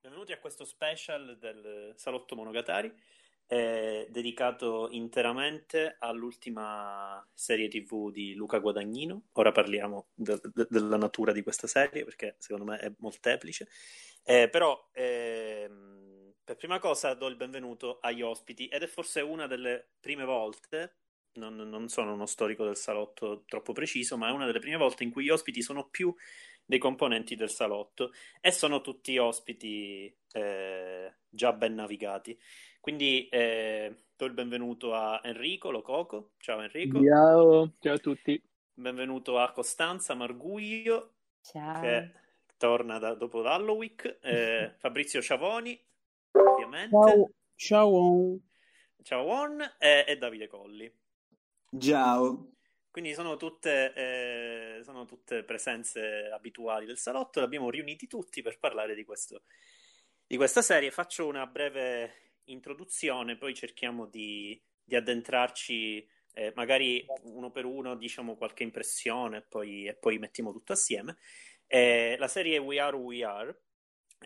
Benvenuti a questo special del Salotto Monogatari, eh, dedicato interamente all'ultima serie TV di Luca Guadagnino. Ora parliamo de- de- della natura di questa serie perché secondo me è molteplice. Eh, però, ehm, per prima cosa, do il benvenuto agli ospiti ed è forse una delle prime volte. Non, non sono uno storico del salotto troppo preciso, ma è una delle prime volte in cui gli ospiti sono più dei componenti del salotto e sono tutti ospiti eh, già ben navigati. Quindi eh, do il benvenuto a Enrico Lococo. Ciao Enrico. Ciao, ciao a tutti. Benvenuto a Costanza Marguglio, Ciao. che torna da- dopo Halloween. Eh, Fabrizio Ciavoni, ovviamente. Ciao, ciao. Ciao Won e, e Davide Colli. Ciao. Quindi sono tutte, eh, sono tutte presenze abituali del salotto, li abbiamo riuniti tutti per parlare di, questo, di questa serie. Faccio una breve introduzione, poi cerchiamo di, di addentrarci, eh, magari uno per uno, diciamo qualche impressione poi, e poi mettiamo tutto assieme. Eh, la serie We Are We Are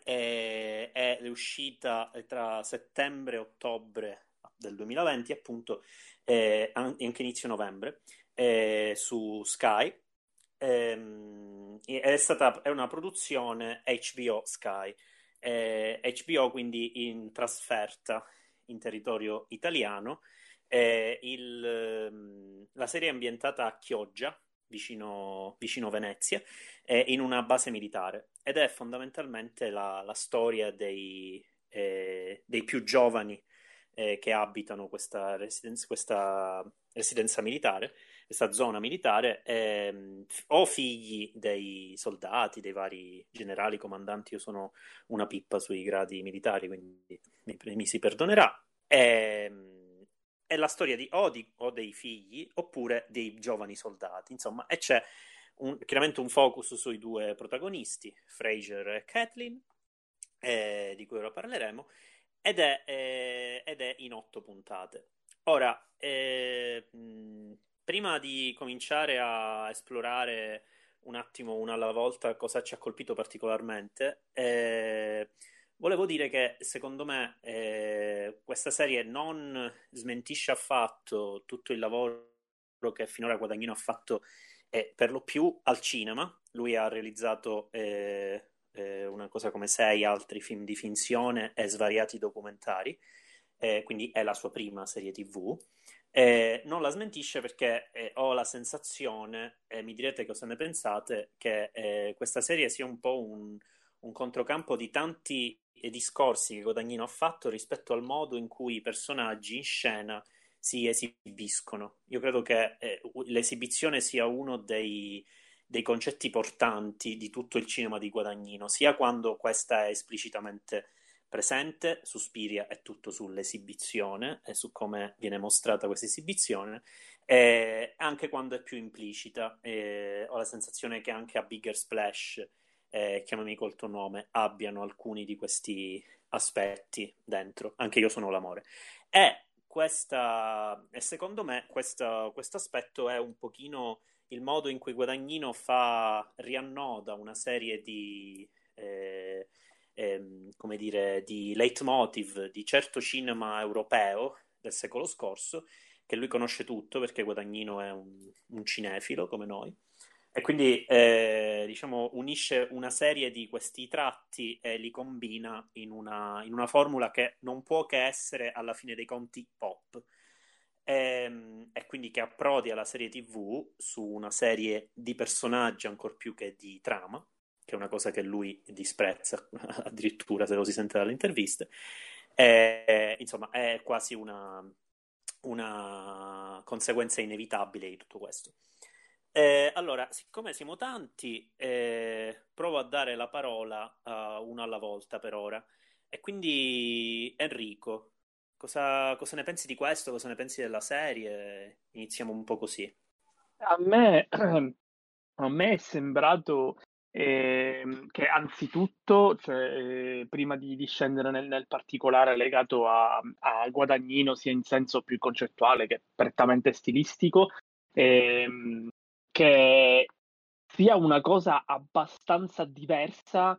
eh, è uscita tra settembre e ottobre del 2020, appunto, eh, an- anche inizio novembre eh, su Sky. Ehm, è stata è una produzione HBO Sky. Eh, HBO quindi in trasferta in territorio italiano. Eh, il, ehm, la serie è ambientata a Chioggia, vicino, vicino Venezia, eh, in una base militare ed è fondamentalmente la, la storia dei, eh, dei più giovani eh, che abitano questa residenza, questa residenza militare, questa zona militare, ehm, o figli dei soldati, dei vari generali, comandanti. Io sono una pippa sui gradi militari, quindi mi, mi si perdonerà. Ehm, è la storia di o, di o dei figli oppure dei giovani soldati, insomma, e c'è un- chiaramente un focus sui due protagonisti, Fraser e Kathleen, eh, di cui ora parleremo, ed è, eh, ed è in otto puntate. Ora, eh, prima di cominciare a esplorare un attimo una alla volta cosa ci ha colpito particolarmente, eh, volevo dire che secondo me eh, questa serie non smentisce affatto tutto il lavoro che finora Guadagnino ha fatto eh, per lo più al cinema. Lui ha realizzato eh, una cosa come sei altri film di finzione e svariati documentari, eh, quindi è la sua prima serie TV. Eh, non la smentisce perché eh, ho la sensazione, e mi direte cosa ne pensate, che eh, questa serie sia un po' un, un controcampo di tanti eh, discorsi che Guadagnino ha fatto rispetto al modo in cui i personaggi in scena si esibiscono. Io credo che eh, l'esibizione sia uno dei, dei concetti portanti di tutto il cinema di Guadagnino, sia quando questa è esplicitamente presente, Suspiria è tutto sull'esibizione e su come viene mostrata questa esibizione, e anche quando è più implicita. Ho la sensazione che anche a Bigger Splash, eh, chiamami col tuo nome, abbiano alcuni di questi aspetti dentro. Anche io sono l'amore. E questa, e secondo me questo aspetto è un pochino il modo in cui Guadagnino fa, riannoda una serie di, eh, ehm, come dire, di leitmotiv di certo cinema europeo del secolo scorso, che lui conosce tutto perché Guadagnino è un, un cinefilo come noi. E quindi eh, diciamo unisce una serie di questi tratti e li combina in una, in una formula che non può che essere alla fine dei conti pop. E, e quindi che approdi alla serie TV su una serie di personaggi ancor più che di trama, che è una cosa che lui disprezza addirittura se lo si sente dalle interviste. E, insomma, è quasi una, una conseguenza inevitabile di tutto questo. Eh, allora, siccome siamo tanti, eh, provo a dare la parola a uno alla volta per ora. E quindi, Enrico, cosa, cosa ne pensi di questo? Cosa ne pensi della serie? Iniziamo un po' così. A me, a me è sembrato eh, che anzitutto, cioè, eh, prima di, di scendere nel, nel, particolare legato a, a, Guadagnino, sia in senso più concettuale che prettamente stilistico, ehm, che sia una cosa abbastanza diversa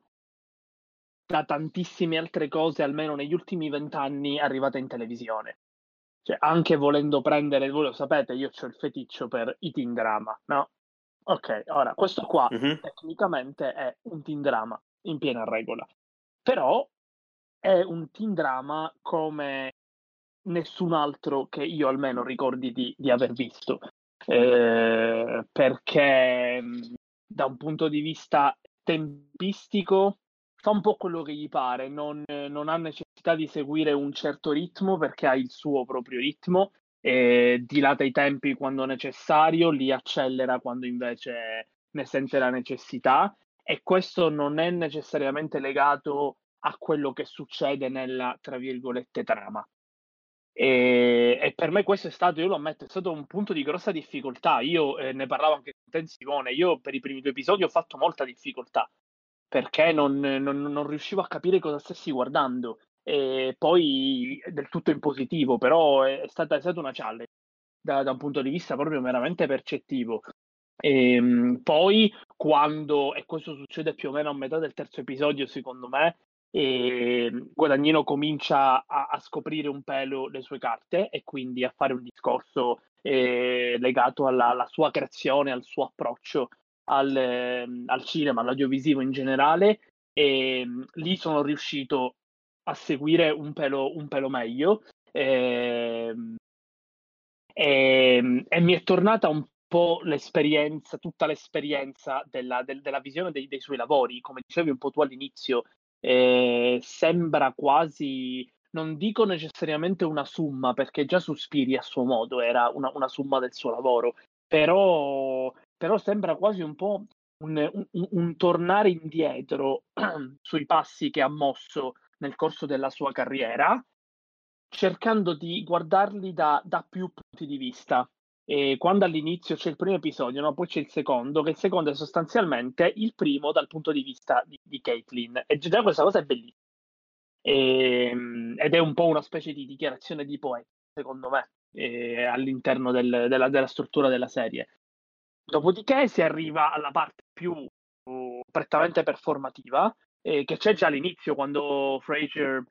da tantissime altre cose, almeno negli ultimi vent'anni, arrivate in televisione. Cioè, anche volendo prendere, voi lo sapete, io ho il feticcio per i teen drama, no? Ok, ora, questo qua mm-hmm. tecnicamente è un teen drama in piena regola, però è un teen drama come nessun altro che io almeno ricordi di, di aver visto, eh, perché da un punto di vista tempistico fa un po' quello che gli pare, non, non, ha necessità di seguire un certo ritmo perché ha il suo proprio ritmo, e dilata i tempi quando necessario, li accelera quando invece ne sente la necessità e questo non è necessariamente legato a quello che succede nella, tra virgolette, trama. E, e, per me questo è stato, io lo ammetto, è stato un punto di grossa difficoltà. Io eh, ne parlavo anche con te, Simone. Io per i primi due episodi ho fatto molta difficoltà perché non, non, non riuscivo a capire cosa stessi guardando. E poi del tutto in positivo, però è stata, è stata una challenge da, da, un punto di vista proprio meramente percettivo. E, ehm, poi quando, e questo succede più o meno a metà del terzo episodio, secondo me, e Guadagnino comincia a, a, scoprire un pelo le sue carte e quindi a fare un discorso eh, legato alla, alla, sua creazione, al suo approccio al, eh, al cinema, all'audiovisivo in generale e mh, lì sono riuscito a seguire un pelo, un pelo meglio e, e, e mi è tornata un po' l'esperienza, tutta l'esperienza della, del, della visione dei, dei, suoi lavori, come dicevi un po' tu all'inizio, eh, sembra quasi, non dico necessariamente una summa, perché già Suspiri a suo modo era una, una summa del suo lavoro, però, però sembra quasi un po' un, un, un tornare indietro sui passi che ha mosso nel corso della sua carriera, cercando di guardarli da, da più punti di vista. E quando all'inizio c'è il primo episodio, no? poi c'è il secondo, che il secondo è sostanzialmente il primo dal punto di vista di, di Caitlyn. E già questa cosa è bellissima. E, ehm, ed è un po' una specie di dichiarazione di poeta, secondo me, eh, all'interno del, della, della, struttura della serie. Dopodiché si arriva alla parte più uh, prettamente performativa, eh, che c'è già all'inizio, quando Fraser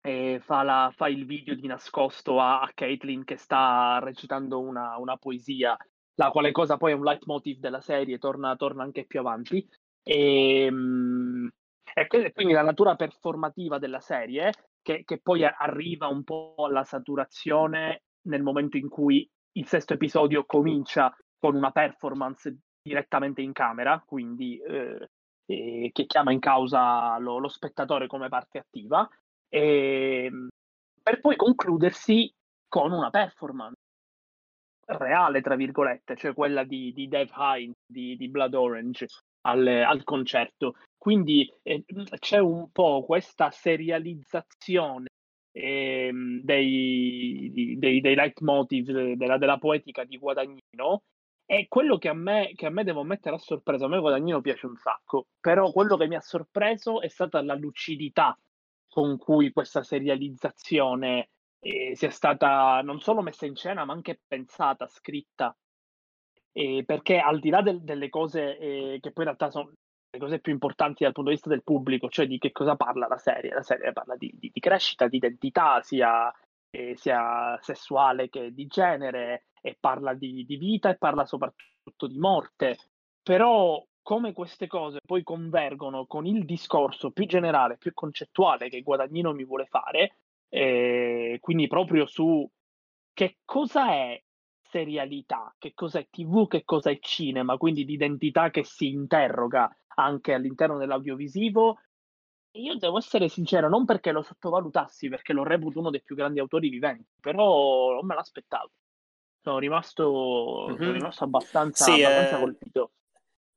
e fa, la, fa, il video di nascosto a, a Caitlyn che sta recitando una, una, poesia, la quale cosa poi è un leitmotiv della serie, torna, torna anche più avanti. Ehm, e, e, quindi la natura performativa della serie, che, che poi arriva un po' alla saturazione nel momento in cui il sesto episodio comincia con una performance direttamente in camera, quindi eh, eh, che chiama in causa lo, lo, spettatore come parte attiva, e, ehm, per poi concludersi con una performance reale, tra virgolette, cioè quella di, di Dave Hines di, di Blood Orange al, al concerto. Quindi eh, c'è un po' questa serializzazione eh, dei, dei, dei leitmotiv della, della poetica di Guadagnino e quello che a, me, che a me devo mettere a sorpresa, a me Guadagnino piace un sacco, però quello che mi ha sorpreso è stata la lucidità con cui questa serializzazione eh, sia stata non solo messa in scena, ma anche pensata, scritta. Eh, perché al di là del, delle cose eh, che poi in realtà sono le cose più importanti dal punto di vista del pubblico, cioè di che cosa parla la serie, la serie parla di, di, di crescita, di identità, sia, eh, sia, sessuale che di genere, e parla di, di vita e parla soprattutto di morte. Però come queste cose poi convergono con il discorso più generale, più concettuale che Guadagnino mi vuole fare, eh, quindi proprio su che cosa è serialità, che cosa è TV, che cosa è cinema, quindi l'identità che si interroga anche all'interno dell'audiovisivo. Io devo essere sincero, non perché lo sottovalutassi, perché lo reputo uno dei più grandi autori viventi, però non me l'aspettavo. Sono rimasto, mm-hmm. sono rimasto abbastanza, sì, abbastanza eh... colpito.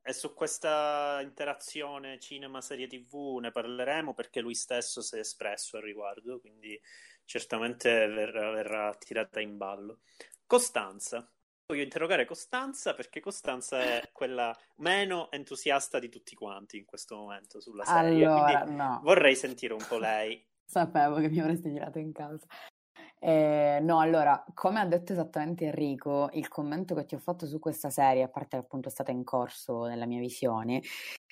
E su questa interazione cinema-serie TV ne parleremo perché lui stesso si è espresso al riguardo, quindi certamente verrà, verrà tirata in ballo. Costanza, voglio interrogare Costanza perché Costanza è quella meno entusiasta di tutti quanti in questo momento sulla serie. Allora, no. Vorrei sentire un po' lei. Sapevo che mi avresti tirato in causa. Eh, no, allora, come ha detto esattamente Enrico, il commento che ti ho fatto su questa serie, a parte che appunto è stata in corso nella mia visione,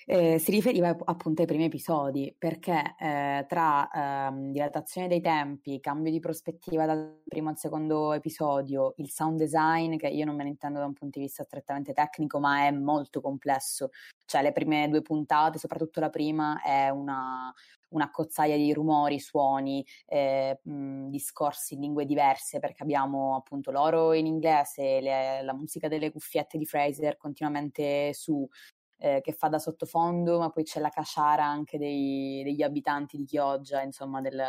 eh, si riferiva appunto ai primi episodi, perché eh, tra ehm, dilatazione dei tempi, cambio di prospettiva dal primo al secondo episodio, il sound design, che io non me ne intendo da un punto di vista strettamente tecnico, ma è molto complesso, cioè le prime due puntate, soprattutto la prima, è una, una cozzaia di rumori, suoni, eh, mh, discorsi in lingue diverse, perché abbiamo appunto l'oro in inglese, le, la musica delle cuffiette di Fraser continuamente su, eh, che fa da sottofondo, ma poi c'è la casciara anche dei, degli abitanti di Chioggia, insomma, del,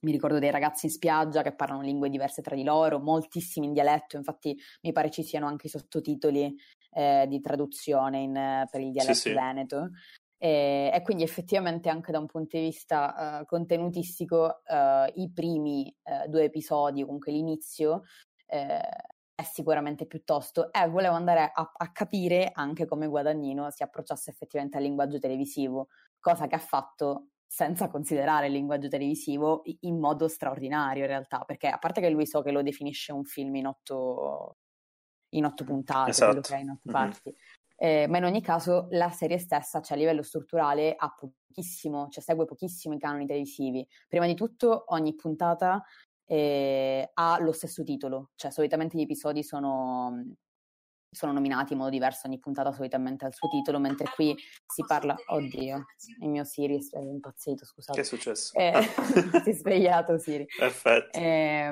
mi ricordo dei ragazzi in spiaggia che parlano lingue diverse tra di loro, moltissimi in dialetto, infatti mi pare ci siano anche i sottotitoli eh, di traduzione in, per il dialetto sì, veneto. E, e, quindi effettivamente anche da un punto di vista uh, contenutistico uh, i primi uh, due episodi, comunque l'inizio, è sicuramente piuttosto e volevo andare a, a, capire anche come Guadagnino si approcciasse effettivamente al linguaggio televisivo, cosa che ha fatto senza considerare il linguaggio televisivo in modo straordinario in realtà, perché a parte che lui so che lo definisce un film in otto, in otto puntate, esatto. che è in otto mm-hmm. parti, eh, ma in ogni caso la serie stessa, cioè a livello strutturale, ha pochissimo, cioè segue pochissimo i canoni televisivi. Prima di tutto, ogni puntata eh, ha lo stesso titolo, cioè solitamente gli episodi sono, sono nominati in modo diverso, ogni puntata solitamente ha il suo titolo, mentre qui si parla... Oddio, il mio Siri è impazzito, scusate. Che è successo? Eh, si è svegliato Siri. Perfetto. Eh,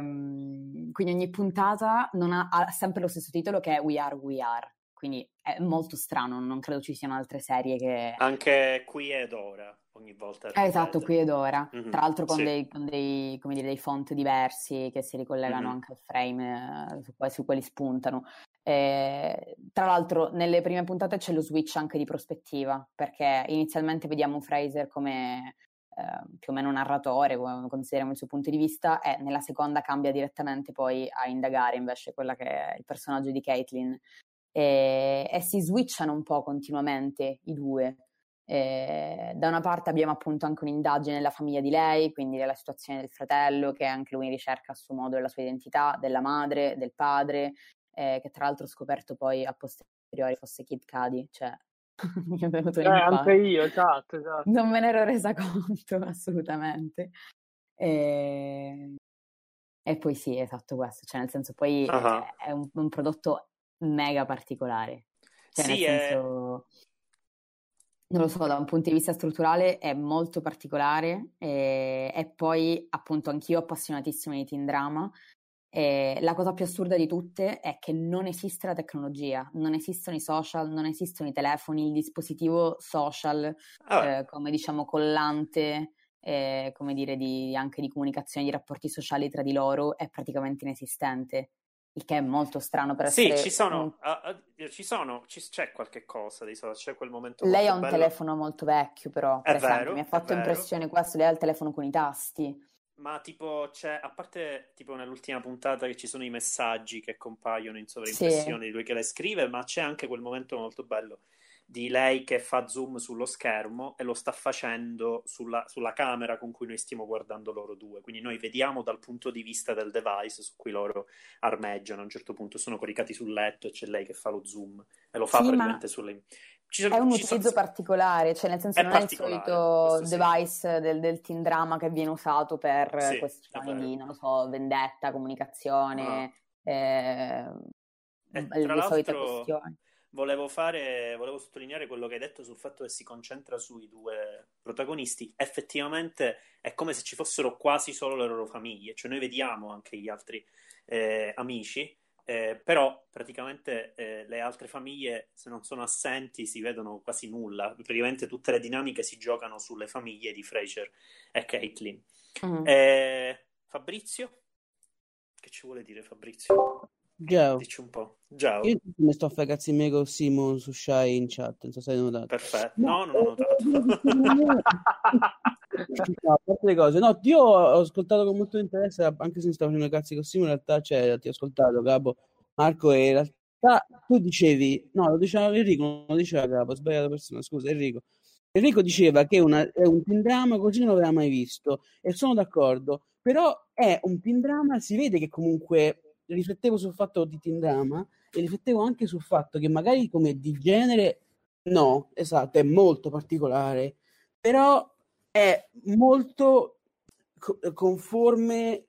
quindi ogni puntata ha, ha sempre lo stesso titolo che è We Are, We Are quindi è molto strano, non credo ci siano altre serie che... Anche qui ed ora, ogni volta. Eh, esatto, qui ed ora, mm-hmm, tra l'altro con, sì. dei, con dei, dire, dei, font diversi che si ricollegano mm-hmm. anche al frame eh, su, su quelli spuntano. Eh, tra l'altro nelle prime puntate c'è lo switch anche di prospettiva, perché inizialmente vediamo Fraser come eh, più o meno narratore, consideriamo il suo punto di vista, e nella seconda cambia direttamente poi a indagare invece quella che è il personaggio di Caitlin e, e si switchano un po' continuamente i due. Eh, da una parte abbiamo appunto anche un'indagine nella famiglia di lei, quindi della situazione del fratello, che anche lui ricerca a suo modo la sua identità, della madre, del padre, eh, che tra l'altro ho scoperto poi a posteriori fosse Kid Cudi, cioè mi è venuto in eh, anche io, esatto, esatto. Non me ne ero resa conto assolutamente. E, e poi sì, esatto questo, cioè nel senso poi uh-huh. è un, un prodotto mega particolare. Cioè, sì, nel senso, è... non lo so, da un punto di vista strutturale è molto particolare e, e poi appunto anch'io appassionatissima di teen drama. E la cosa più assurda di tutte è che non esiste la tecnologia, non esistono i social, non esistono i telefoni, il dispositivo social, oh. eh, come diciamo collante, eh, come dire, di, anche di comunicazione, di rapporti sociali tra di loro, è praticamente inesistente il che è molto strano per essere... Sì, ci sono, un... uh, ci sono ci, c'è qualche cosa di social, c'è quel momento Lei ha un bello. telefono molto vecchio però, per è esempio, vero, mi ha fatto impressione questo, lei ha il telefono con i tasti. Ma tipo c'è, a parte tipo nell'ultima puntata che ci sono i messaggi che compaiono in sovraimpressione sì. di lui che le scrive, ma c'è anche quel momento molto bello di lei che fa zoom sullo schermo e lo sta facendo sulla, sulla, camera con cui noi stiamo guardando loro due. Quindi noi vediamo dal punto di vista del device su cui loro armeggiano. A un certo punto sono coricati sul letto e c'è lei che fa lo zoom e lo fa sì, praticamente sulle. Sono, è un utilizzo sono... particolare, cioè nel senso è non è il solito device sì. del, del teen drama che viene usato per sì, questioni di, non lo so, vendetta, comunicazione, ah. eh, le solite questioni volevo fare, volevo sottolineare quello che hai detto sul fatto che si concentra sui due protagonisti. Effettivamente è come se ci fossero quasi solo le loro famiglie, cioè noi vediamo anche gli altri eh, amici, eh, però praticamente eh, le altre famiglie, se non sono assenti, si vedono quasi nulla. Praticamente tutte le dinamiche si giocano sulle famiglie di Fraser e Caitlin. Mm. Fabrizio? Che ci vuole dire Fabrizio? Ciao. Dici un po'. Ciao. Io mi sto a fare cazzi miei con Simon su Shy in chat, non so se hai notato. Perfetto. No, non ho notato. no, le cose. No, io ho ascoltato con molto interesse, anche se mi stavo facendo cazzi con Simon, in realtà cioè, ti ho ascoltato, Gabo. Marco, in realtà tu dicevi, no, lo diceva Enrico, non lo diceva Capo, ho sbagliato persona, scusa Enrico. Enrico diceva che una, è un teen drama così non l'aveva mai visto e sono d'accordo, però è un teen drama, si vede che comunque riflettevo sul fatto di teen drama e riflettevo anche sul fatto che magari come di genere no, esatto, è molto particolare, però è molto co- conforme,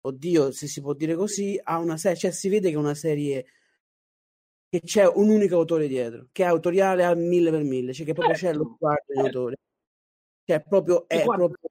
oddio, se si può dire così, a una serie, cioè si vede che è una serie che c'è un unico autore dietro, che è autoriale al mille per mille, cioè che proprio c'è lo sguardo dell'autore. Cioè proprio è guarda, proprio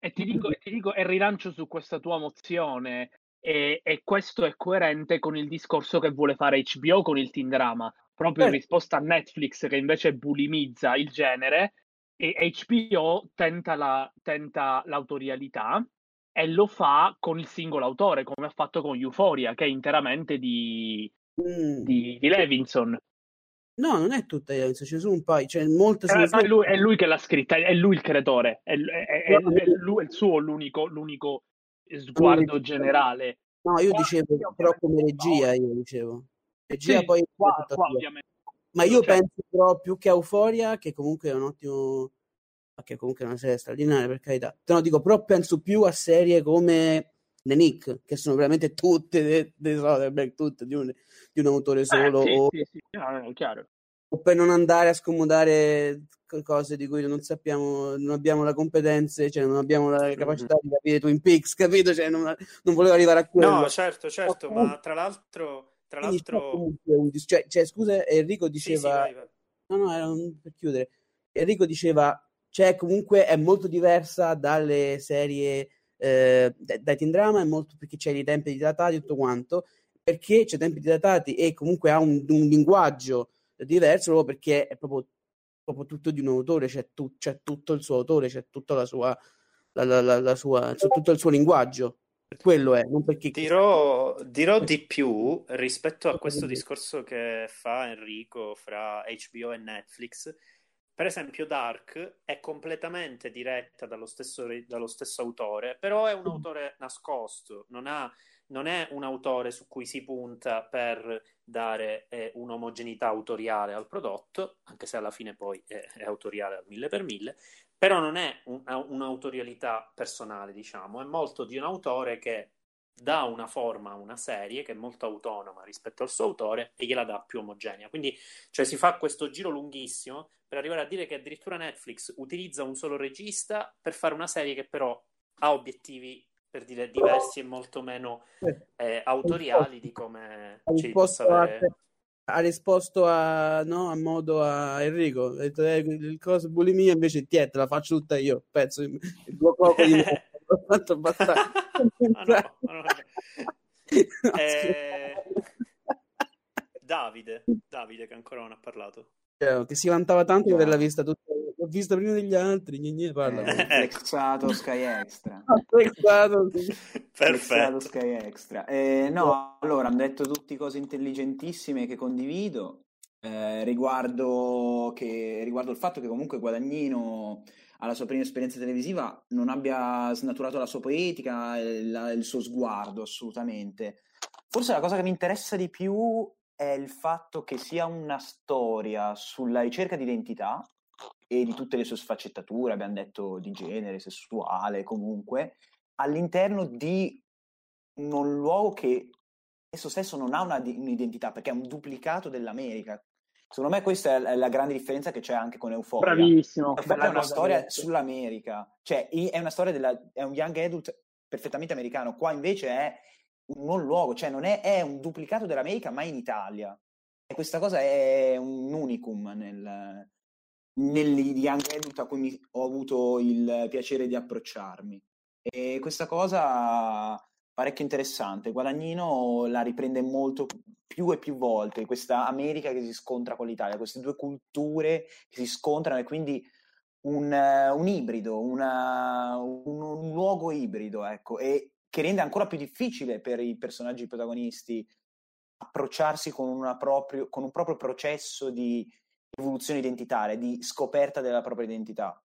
E ti dico, e ti dico, e rilancio su questa tua mozione, e, e questo è coerente con il discorso che vuole fare HBO con il teen drama, proprio in Certo. risposta a Netflix che invece bulimizza il genere, e HBO tenta, la, tenta l'autorialità e lo fa con il singolo autore, come ha fatto con Euphoria, che è interamente di, Mm. di, di Levinson. No, non è tutta Evanson, ce ne sono un paio, cioè molte Eh, sono ma è, lui, è lui che l'ha scritta, è lui il creatore, è, è- è- lui, è il suo l'unico, l'unico sguardo generale. No, io Qua- dicevo però come regia, io dicevo. Regia Sì, poi qua, qua. Ma io Cioè, penso però più che a Euphoria, che comunque è un ottimo che comunque è una serie straordinaria per carità. No, dico, però penso più a serie come The Nick, che sono veramente tutte de- dei Soderbergh, tutte di un, di un autore eh, solo, sì, o, sì, sì, no, no, chiaro. O per non andare a scomodare co- cose di cui non sappiamo, non abbiamo le competenze, cioè non abbiamo la capacità di capire Twin Peaks, capito? Cioè non, non volevo arrivare a quello. No, certo, certo, ma tra l'altro, tra l'altro... un dis- cioè, cioè, scusa, Enrico Sì, sì, diceva, vai, vai. no, no, era un- per chiudere. Enrico diceva, cioè, comunque è molto diversa dalle serie, eh, da- dai teen drama, è molto perché c'è i tempi dilatati e tutto quanto, perché c'è tempi dilatati e comunque ha un, un linguaggio diverso, proprio perché è proprio, proprio tutto di un autore, c'è, tu- c'è tutto il suo autore, c'è tutta la sua, la, la- la- sua, tutto il suo linguaggio. Per quello è, non perché... Dirò, dirò di più rispetto a questo discorso che fa Enrico fra HBO e Netflix. Per esempio, Dark è completamente diretta dallo stesso, dallo stesso autore, però è un autore nascosto, non ha- non è un autore su cui si punta per dare eh, un'omogeneità autoriale al prodotto, anche se alla fine poi è, è autoriale al mille per mille, però non è un- un'autorialità personale, diciamo, è molto di un autore che dà una forma a una serie che è molto autonoma rispetto al suo autore e gliela dà più omogenea. Quindi, cioè, si fa questo giro lunghissimo per arrivare a dire che addirittura Netflix utilizza un solo regista per fare una serie che però ha obiettivi, per dire, diversi e molto meno eh, autoriali di come ha ci possa risposto, a, avere. ha risposto a, no, a modo a Enrico. Ha detto, eh, il coso bulimia invece ti è, te la faccio tutta io. Penso il tuo coco di L'ho fatto abbastanza. Ah, no, no. Eh, Davide, Davide che ancora non ha parlato. Cioè, che si vantava tanto di averla vista tutta. L'ho vista prima degli altri. Gne, gne, parla. Eh, flexato Sky Extra. Flexato Perfetto. Sky Extra. Eh, no, allora, hanno detto tutte cose intelligentissime che condivido. eh, riguardo, che, riguardo il fatto che comunque Guadagnino alla sua prima esperienza televisiva non abbia snaturato la sua poetica, il, la- il suo sguardo, assolutamente. Forse la cosa che mi interessa di più è il fatto che sia una storia sulla ricerca di identità e di tutte le sue sfaccettature, abbiamo detto di genere, sessuale, comunque, all'interno di un luogo che esso stesso non ha una un'identità, perché è un duplicato dell'America. Secondo me questa è la- grande differenza che c'è anche con Euphoria. Bravissimo. Euphoria è una storia sull'America, cioè è una storia della, è un young adult perfettamente americano, qua invece è un non luogo, cioè non è, è un duplicato dell'America ma in Italia. E questa cosa è un unicum nel, negli adult a cui mi- ho avuto il piacere di approcciarmi. E questa cosa parecchio interessante. Guadagnino la riprende molto più e più volte, questa America che si scontra con l'Italia, queste due culture che si scontrano e quindi un, un ibrido, una- un, un luogo ibrido, ecco, e che rende ancora più difficile per i personaggi protagonisti approcciarsi con, una proprio, con un proprio processo di evoluzione identitaria, di scoperta della propria identità.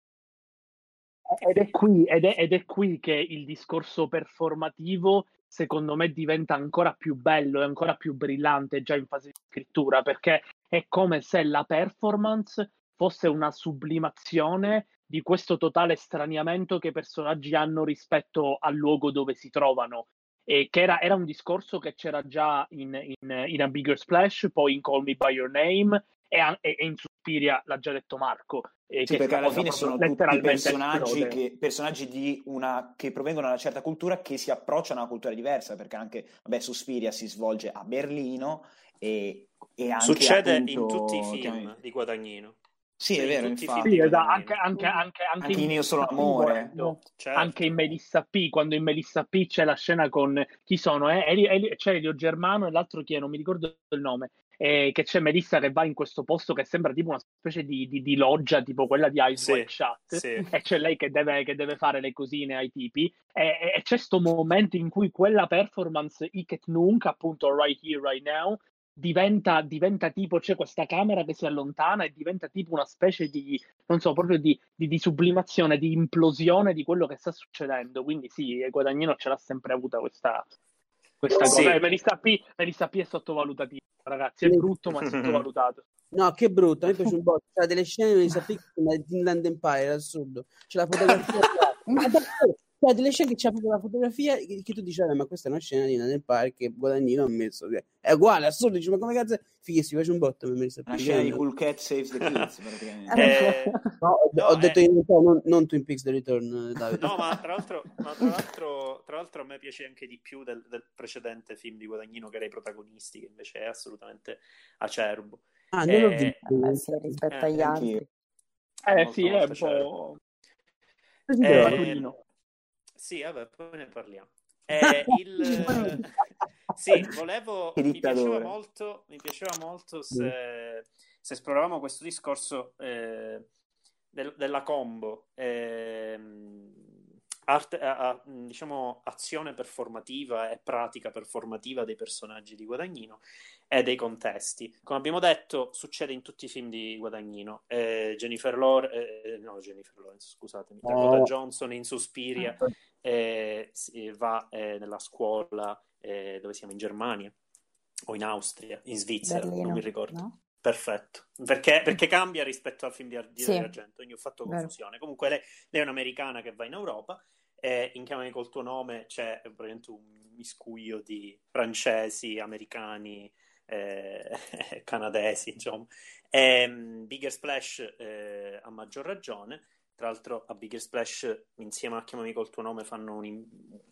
Ed è, qui, ed, è, ed è qui che il discorso performativo secondo me diventa ancora più bello e ancora più brillante già in fase di scrittura, perché è come se la performance fosse una sublimazione di questo totale straniamento che i personaggi hanno rispetto al luogo dove si trovano. E che era, era un discorso che c'era già in, in, in, A Bigger Splash, poi in Call Me By Your Name e, e, e in Suspiria, l'ha già detto Marco. Eh, sì, perché alla fine sono tutti personaggi, che, personaggi di una, che provengono da una certa cultura che si approcciano a una cultura diversa, perché anche vabbè, Suspiria si svolge a Berlino e, e anche Succede appunto, in tutti i film di Guadagnino. Sì, è vero, infatti. Sì, esatto, anche, anche, anche, anche, in Io sono amore. Certo. Anche in Melissa P, quando in Melissa P c'è la scena con chi sono? Eh? Eli, Eli, c'è Elio Germano e l'altro chi è? Non mi ricordo il nome. Eh, che c'è Melissa che va in questo posto che sembra tipo una specie di, di, di loggia, tipo quella di Ice sì, Shut, sì. e c'è lei che deve, che deve, fare le cosine ai tipi. E, e, c'è questo momento in cui quella performance, Iket Nunk, appunto, right here, right now, diventa, diventa, tipo c'è questa camera che si allontana e diventa tipo una specie di non so proprio di, di, di sublimazione di implosione di quello che sta succedendo quindi sì Guadagnino ce l'ha sempre avuta questa, questa Sì. cosa eh, Melissa P è sottovalutativa ragazzi è brutto ma è sottovalutato No, che brutto, a me piace un po'. C'ha delle scene di Sappic come Inland Empire, assurdo. C'è la fotografia. ma davvero, c'ha delle scene che c'ha proprio la fotografia che, che tu dici, "Vabbè, ma questa è una scena di Inland Empire che Guadagnino ha messo. che È uguale, assurdo. Dici, ma come cazzo? Fighissimo, piace un botto. Mi Una scena di Cool Cat Saves the Kids, praticamente. Eh, No, ho, No, ho detto eh. in realtà non, non Twin Peaks The Return, eh, Davide. No, ma tra l'altro, ma tra l'altro, tra l'altro a me piace anche di più del, del precedente film di Guadagnino che era i protagonisti, che invece è assolutamente acerbo. Ah, non l'ho eh, visto. Eh, sì, rispetto Eh, agli altri. eh sì è un po' Eh. Sì, vabbè, poi ne parliamo. Eh, il... Sì, volevo... Mi piaceva molto, mi piaceva molto se, se esploravamo questo discorso eh, del- della combo. ehm, arte- a- a- diciamo, azione performativa e pratica performativa dei personaggi di Guadagnino e dei contesti. Come abbiamo detto, succede in tutti i film di Guadagnino. Eh, Jennifer Lawrence, eh, no, Jennifer Lawrence, scusatemi, Dakota Oh. Johnson in Suspiria eh, si- va eh, nella scuola eh, dove siamo in Germania o in Austria, in Svizzera, Berlino, non mi ricordo. no? Perfetto, perché, perché cambia rispetto al film di, Ar- di Sì. Argento, quindi ho fatto Vero. confusione. Comunque lei, lei è un'americana che va in Europa e in Chiamami col tuo nome c'è eh, praticamente un miscuglio di francesi, americani, eh, canadesi, insomma. E, mm, Bigger Splash eh, a maggior ragione. Tra l'altro a Bigger Splash insieme a Chiamami col tuo nome un,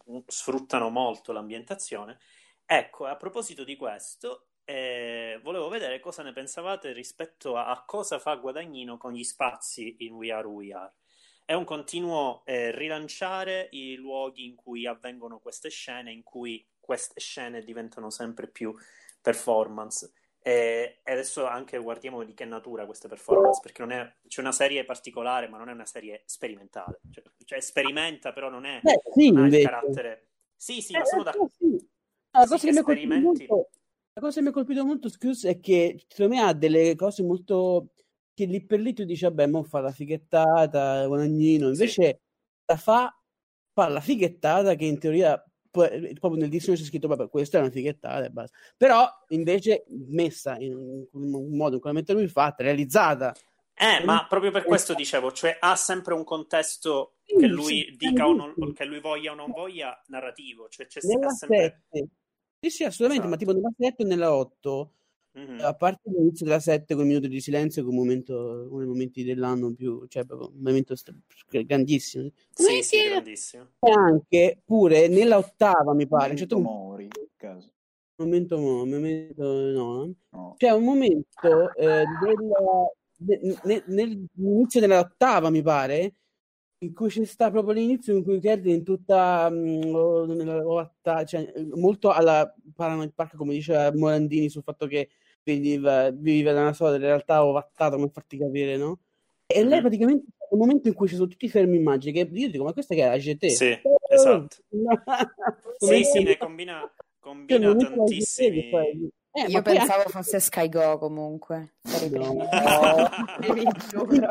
un- sfruttano molto l'ambientazione. Ecco, a proposito di questo, eh, volevo vedere cosa ne pensavate rispetto a, a cosa fa Guadagnino con gli spazi in We Are We Are. È un continuo eh, rilanciare i luoghi in cui avvengono queste scene, in cui queste scene diventano sempre più performance. E adesso anche guardiamo di che natura queste performance, perché non è, c'è una serie particolare, ma non è una serie sperimentale. Cioè, cioè sperimenta, però non è Beh, sì, il carattere. Sì, sì, Eh, ma sono eh, d'accordo. sì. La Sì, cosa che che mi ha colpito sperimenti. molto, la cosa che mi ha colpito molto, Scus, è che secondo me ha delle cose molto che lì per lì tu dici, vabbè, mo fa la fighettata, guadagnino, invece la fa, fa la fighettata che in teoria proprio nel dizionario c'è scritto, vabbè, questa è una fighettata e basta. Però invece messa in un modo in cui la mette lui fatta, realizzata. Eh, ma proprio per questo dicevo, cioè ha sempre un contesto che lui dica o non, che lui voglia o non voglia, narrativo, cioè c'è Nella sempre 7, sì, sì, assolutamente, ma Esatto. tipo nella 7 e nella 8 Mhm. a parte l'inizio della 7 con i minuti di silenzio che è un momento, uno dei momenti dell'anno più, cioè proprio un momento st- grandissimo. Sì, sì, Come grandissimo. E anche pure nella ottava, mi pare, certo Momento punto, Mori, caso. momento, momento no, No. c'è un momento eh, del- de- ne- nell'inizio della ottava, mi pare, in cui c'è sta proprio l'inizio in cui Kerry in tutta oh, nella cioè, molto alla Paramount Park, come diceva Morandini sul fatto che veniva, vive da una sola realtà ovattata, come farti capire, no? E lei Mhm. praticamente è un momento in cui ci sono tutti i fermi immagini che io dico, ma questa che è la GT? Sì, esatto. Sì, sì, ne combina, cioè, combina non è che tantissimi. Eh, Io pensavo anche... fosse Sky Go comunque. No, no.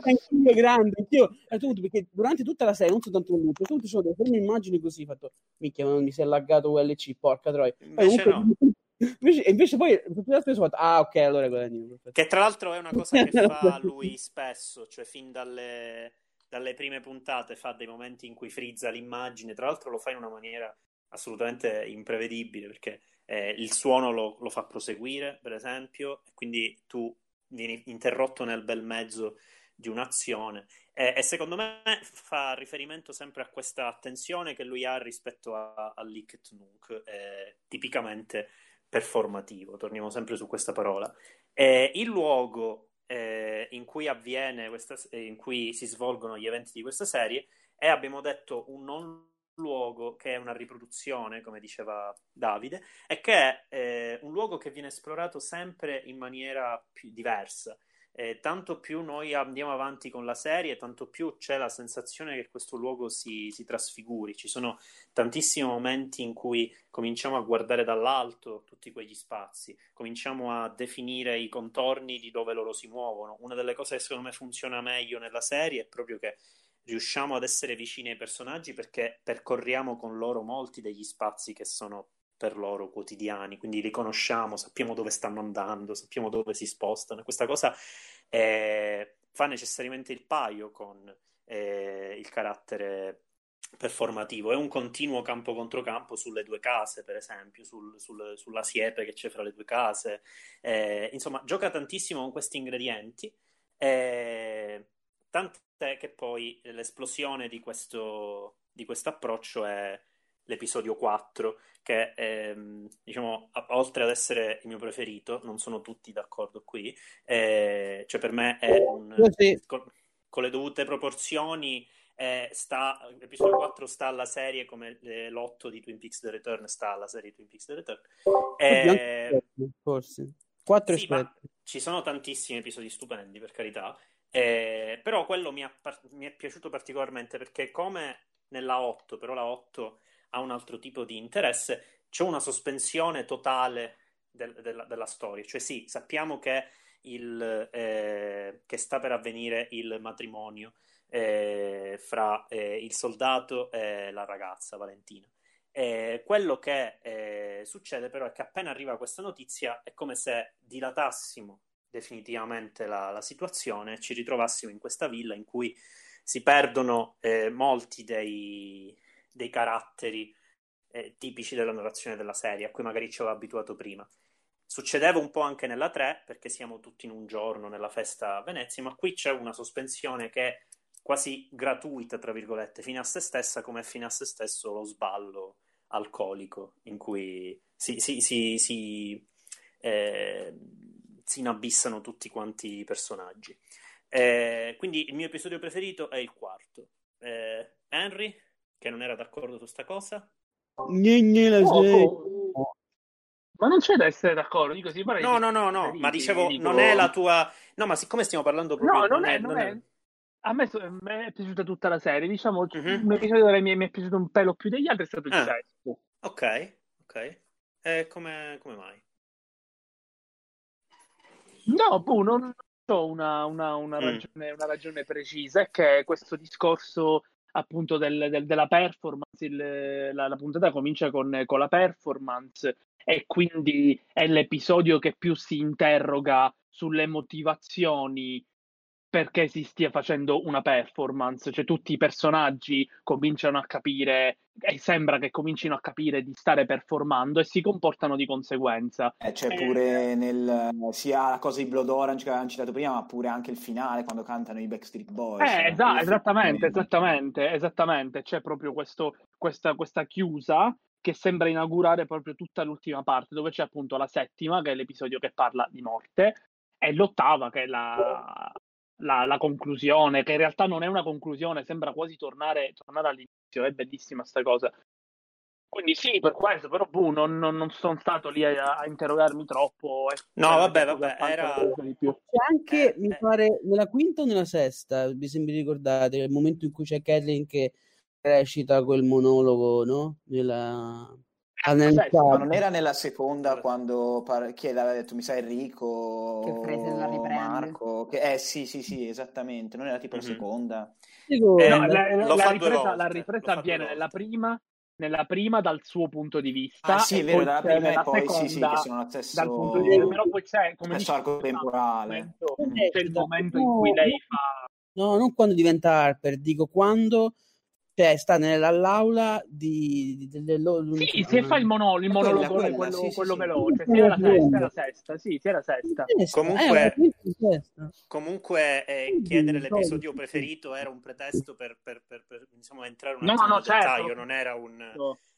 anch'io grande, anch'io. Perché durante tutta la serie, non soltanto un loop, tutti sono delle ferme immagini così, fatto, minchia, mi si è laggato ULC, porca troia. Invece, comunque, no. Invece, invece poi tutto spesso fatto, ah ok, allora guadagno. Che tra l'altro è una cosa che fa lui spesso, cioè fin dalle, dalle prime puntate fa dei momenti in cui frizza l'immagine, tra l'altro lo fa in una maniera assolutamente imprevedibile perché eh, il suono lo, lo, fa proseguire, per esempio, e quindi tu vieni interrotto nel bel mezzo di un'azione e, e secondo me fa riferimento sempre a questa attenzione che lui ha rispetto a, a Licket Nunk, eh, tipicamente performativo, torniamo sempre su questa parola. Eh, il luogo eh, in cui avviene questa, in cui si svolgono gli eventi di questa serie è, abbiamo detto, un non luogo che è una riproduzione, come diceva Davide, e che è eh, un luogo che viene esplorato sempre in maniera più diversa. Eh, tanto più noi andiamo avanti con la serie, tanto più c'è la sensazione che questo luogo si, si, trasfiguri. Ci sono tantissimi momenti in cui cominciamo a guardare dall'alto tutti quegli spazi, cominciamo a definire i contorni di dove loro si muovono. Una delle cose che secondo me funziona meglio nella serie è proprio che riusciamo ad essere vicini ai personaggi perché percorriamo con loro molti degli spazi che sono per loro quotidiani, quindi li conosciamo, sappiamo dove stanno andando, sappiamo dove si spostano. Questa cosa eh, fa necessariamente il paio con eh, il carattere performativo. È un continuo campo contro campo sulle due case, per esempio, sul, sul, sulla siepe che c'è fra le due case. Eh, insomma, gioca tantissimo con questi ingredienti. Eh, Tant'è che poi l'esplosione di questo di approccio è l'episodio 4, che ehm, diciamo, oltre ad essere il mio preferito, non sono tutti d'accordo qui, eh, cioè per me è un... Sì. Con, con, le dovute proporzioni, eh, sta, l'episodio 4 sta alla serie come eh, l'8 di Twin Peaks The Return sta alla serie di Twin Peaks The Return. Eh, forse. 4 sì, ci sono tantissimi episodi stupendi, per carità, eh, però quello mi, ha, mi, è piaciuto particolarmente perché come nella 8, però la 8 ha un altro tipo di interesse, c'è una sospensione totale del, della, della, storia. Cioè sì, sappiamo che, il, eh, che sta per avvenire il matrimonio eh, fra eh, il soldato e la ragazza Valentina. quello che eh, succede però è che appena arriva questa notizia è come se dilatassimo definitivamente la, la situazione, ci ritrovassimo in questa villa in cui si perdono eh, molti dei, dei caratteri eh, tipici della narrazione della serie, a cui magari ci avevo abituato prima. Succedeva un po' anche nella 3, perché siamo tutti in un giorno nella festa a Venezia, ma qui c'è una sospensione che è quasi gratuita, tra virgolette, fine a se stessa, come è fine a se stesso lo sballo alcolico, in cui si, si, si, si eh, si inabissano tutti quanti i personaggi. Eh, quindi il mio episodio preferito è il quarto. Eh, Henry, che non era d'accordo su sta cosa. Gne, oh, oh. Ma non c'è da essere d'accordo, dico, si No, no, no, no, ma dicevo, dico... non è la tua... No, ma siccome stiamo parlando proprio... No, non, è, non è... è... A me, me, è piaciuta tutta la serie, diciamo, mm-hmm. un episodio della mia mi è piaciuto un pelo più degli altri, è stato il ah. sesto. Ok, ok. E come, come mai? No, boh, non ho una, una, una, mm. ragione, una, ragione, precisa, è che questo discorso appunto del, del, della performance, il, la, la, puntata comincia con, con la performance e quindi è l'episodio che più si interroga sulle motivazioni perché si stia facendo una performance, cioè tutti i personaggi cominciano a capire e sembra che comincino a capire di stare performando e si comportano di conseguenza. Eh, c'è pure nel, sia la cosa di Blood Orange che avevamo citato prima, ma pure anche il finale quando cantano i Backstreet Boys. Eh, esa- esattamente, esattamente, esattamente, c'è proprio questo, questa, questa chiusa che sembra inaugurare proprio tutta l'ultima parte, dove c'è appunto la settima, che è l'episodio che parla di morte, e l'ottava, che è la, la, la, conclusione, che in realtà non è una conclusione, sembra quasi tornare, tornare all'inizio, è bellissima sta cosa. Quindi sì, per questo, però boh, non, non, non sono stato lì a, a interrogarmi troppo. no, vabbè, vabbè, era... C'è anche, eh, mi eh. pare, nella quinta o nella sesta, mi sembra ricordate, il momento in cui c'è Kathleen che recita quel monologo, no? Nella... Ah, nel Sesta, Ma non era nella seconda quando par- chi aveva detto mi sa Enrico Che la riprende. Marco che... eh sì sì sì esattamente non era tipo la Mhm. seconda Dico, Eh, No, la, la- la ripresa, la ripresa avviene nella prima, nella prima dal suo punto di vista ah sì e è vero poi dalla prima e poi sì sì seconda che sono stesso dal punto di vista però poi c'è come dici arco tu, c'è il temporale momento- Mm. c'è il momento in cui lei fa No, non quando diventa Harper, dico quando cioè, sta nell'aula di, di, delle loro... sì, se fa il, mono- il Ma quella, monologo quella, quello, sì, sì, quello sì. veloce Quella sia la sesta, era sesta sì, sì, era sesta Comunque- Eh, Comunque, eh, Sì, chiedere sì, l'episodio sì. preferito era un pretesto per, per, per, per, insomma, entrare un No, attimo no, nel certo. dettaglio, non era un,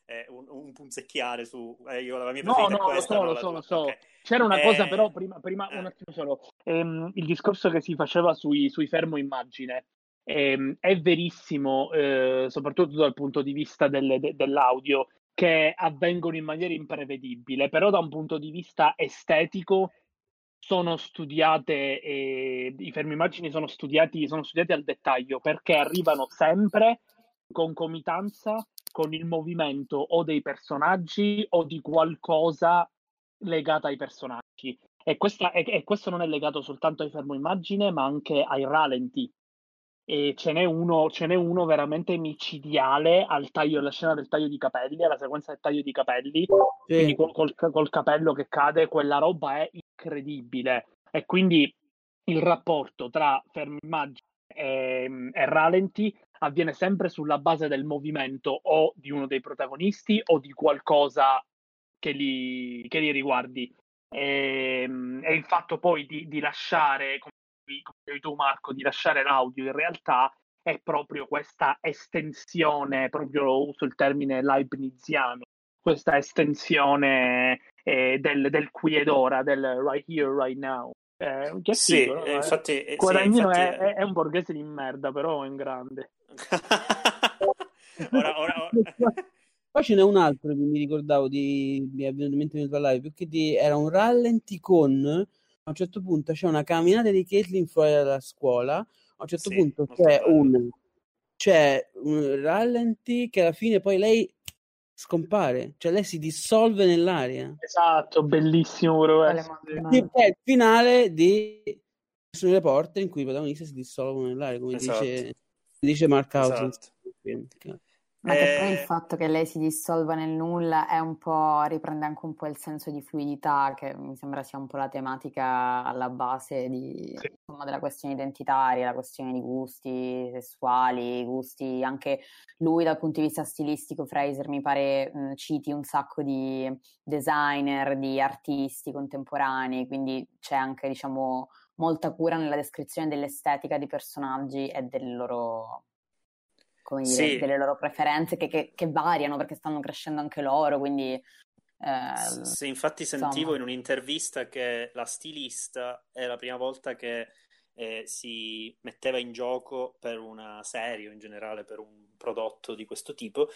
eh, un, un punzecchiare su eh, io la mia No, preferita no, è lo questa, so, no, lo so, lo so. Ok. C'era una Eh, cosa però, prima, prima eh. un attimo solo, Ehm, il discorso che si faceva sui, sui fermo immagine ehm, è verissimo, eh, soprattutto dal punto di vista delle- de- dell'audio, che avvengono in maniera imprevedibile, però da un punto di vista estetico sono studiate, eh, i fermi immagini sono studiati, sono studiati al dettaglio perché arrivano sempre in concomitanza con il movimento o dei personaggi o di qualcosa legata ai personaggi. E, questa- e- e questo non è legato soltanto ai fermo immagine, ma anche ai ralenti. E ce n'è uno, ce n'è uno veramente micidiale al taglio, alla scena del taglio di capelli, alla sequenza del taglio di capelli, quindi col, col- col capello che cade, quella roba è incredibile. E quindi il rapporto tra fermo immagine e, e ralenti avviene sempre sulla base del movimento o di uno dei protagonisti o di qualcosa che li, che li riguardi. E, e il fatto poi di, di lasciare, come dicevi tu Marco, di lasciare l'audio in realtà è proprio questa estensione, proprio uso il termine leibniziano, questa estensione eh, del, del qui ed ora, del right here, right now. Eh, che è Sì, figo, no? eh, infatti, eh, sì, Guadagnino infatti, è, è- è un borghese di merda, però è un grande. ora, ora, ora- Poi ce n'è un altro che mi ricordavo di, mi è venuto in mente mentre parlavi, perché di- era un rallenti con, a un certo punto c'è una camminata di Caitlyn fuori dalla scuola, a un certo Sì, punto c'è bello. un, c'è un rallenti che alla fine poi lei scompare, cioè lei si dissolve nell'aria. Esatto, bellissimo sì. è il finale di Nessun Reporter in cui i protagonisti si dissolvono nell'aria, come Esatto. dice, dice Mark Hausen. Esatto. Ma che poi Eh, il fatto che lei si dissolva nel nulla è un po', riprende anche un po' il senso di fluidità, che mi sembra sia un po' la tematica alla base di, Sì. insomma, della questione identitaria, la questione di gusti sessuali, gusti anche lui dal punto di vista stilistico, Fraser mi pare mh, citi un sacco di designer, di artisti contemporanei, quindi c'è anche, diciamo, molta cura nella descrizione dell'estetica dei personaggi e del loro come dire, Sì. delle loro preferenze che, che- che variano perché stanno crescendo anche loro, quindi eh, S- Sì, infatti insomma. sentivo in un'intervista che la stilista è la prima volta che eh, si metteva in gioco per una serie o in generale per un prodotto di questo tipo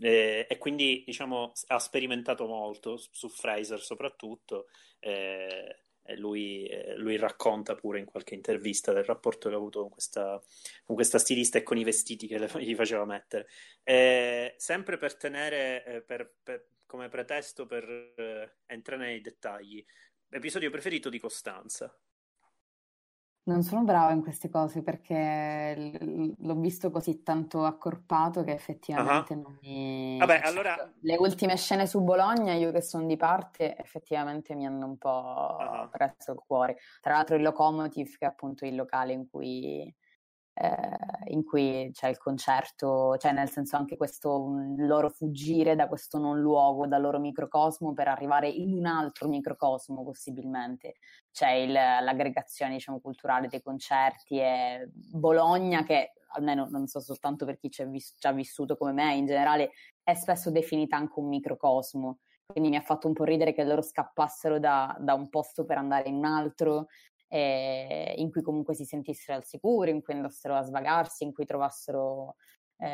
eh, e quindi diciamo ha sperimentato molto su Fraser soprattutto eh, lui, lui racconta pure in qualche intervista del rapporto che ha avuto con questa, con questa stilista e con i vestiti che gli faceva mettere. Eh, sempre per tenere eh, per- per- come pretesto per eh, entrare nei dettagli, episodio preferito di Costanza. Non sono brava in queste cose perché l- l'ho visto così tanto accorpato che effettivamente non mi... Vabbè, cioè, allora- Le ultime scene su Bologna, io che sono di parte, effettivamente mi hanno un po' Ah. preso il cuore. Tra l'altro il Locomotive, che è appunto il locale in cui eh, in cui c'è il concerto, cioè nel senso anche questo loro fuggire da questo non luogo, dal loro microcosmo per arrivare in un altro microcosmo possibilmente. C'è il- l'aggregazione diciamo, culturale dei concerti e Bologna che almeno non so soltanto per chi ci ha vis- vissuto come me, in generale è spesso definita anche un microcosmo. Quindi mi ha fatto un po' ridere che loro scappassero da, da un posto per andare in un altro eh, in cui comunque si sentissero al sicuro, in cui andassero a svagarsi, in cui trovassero eh,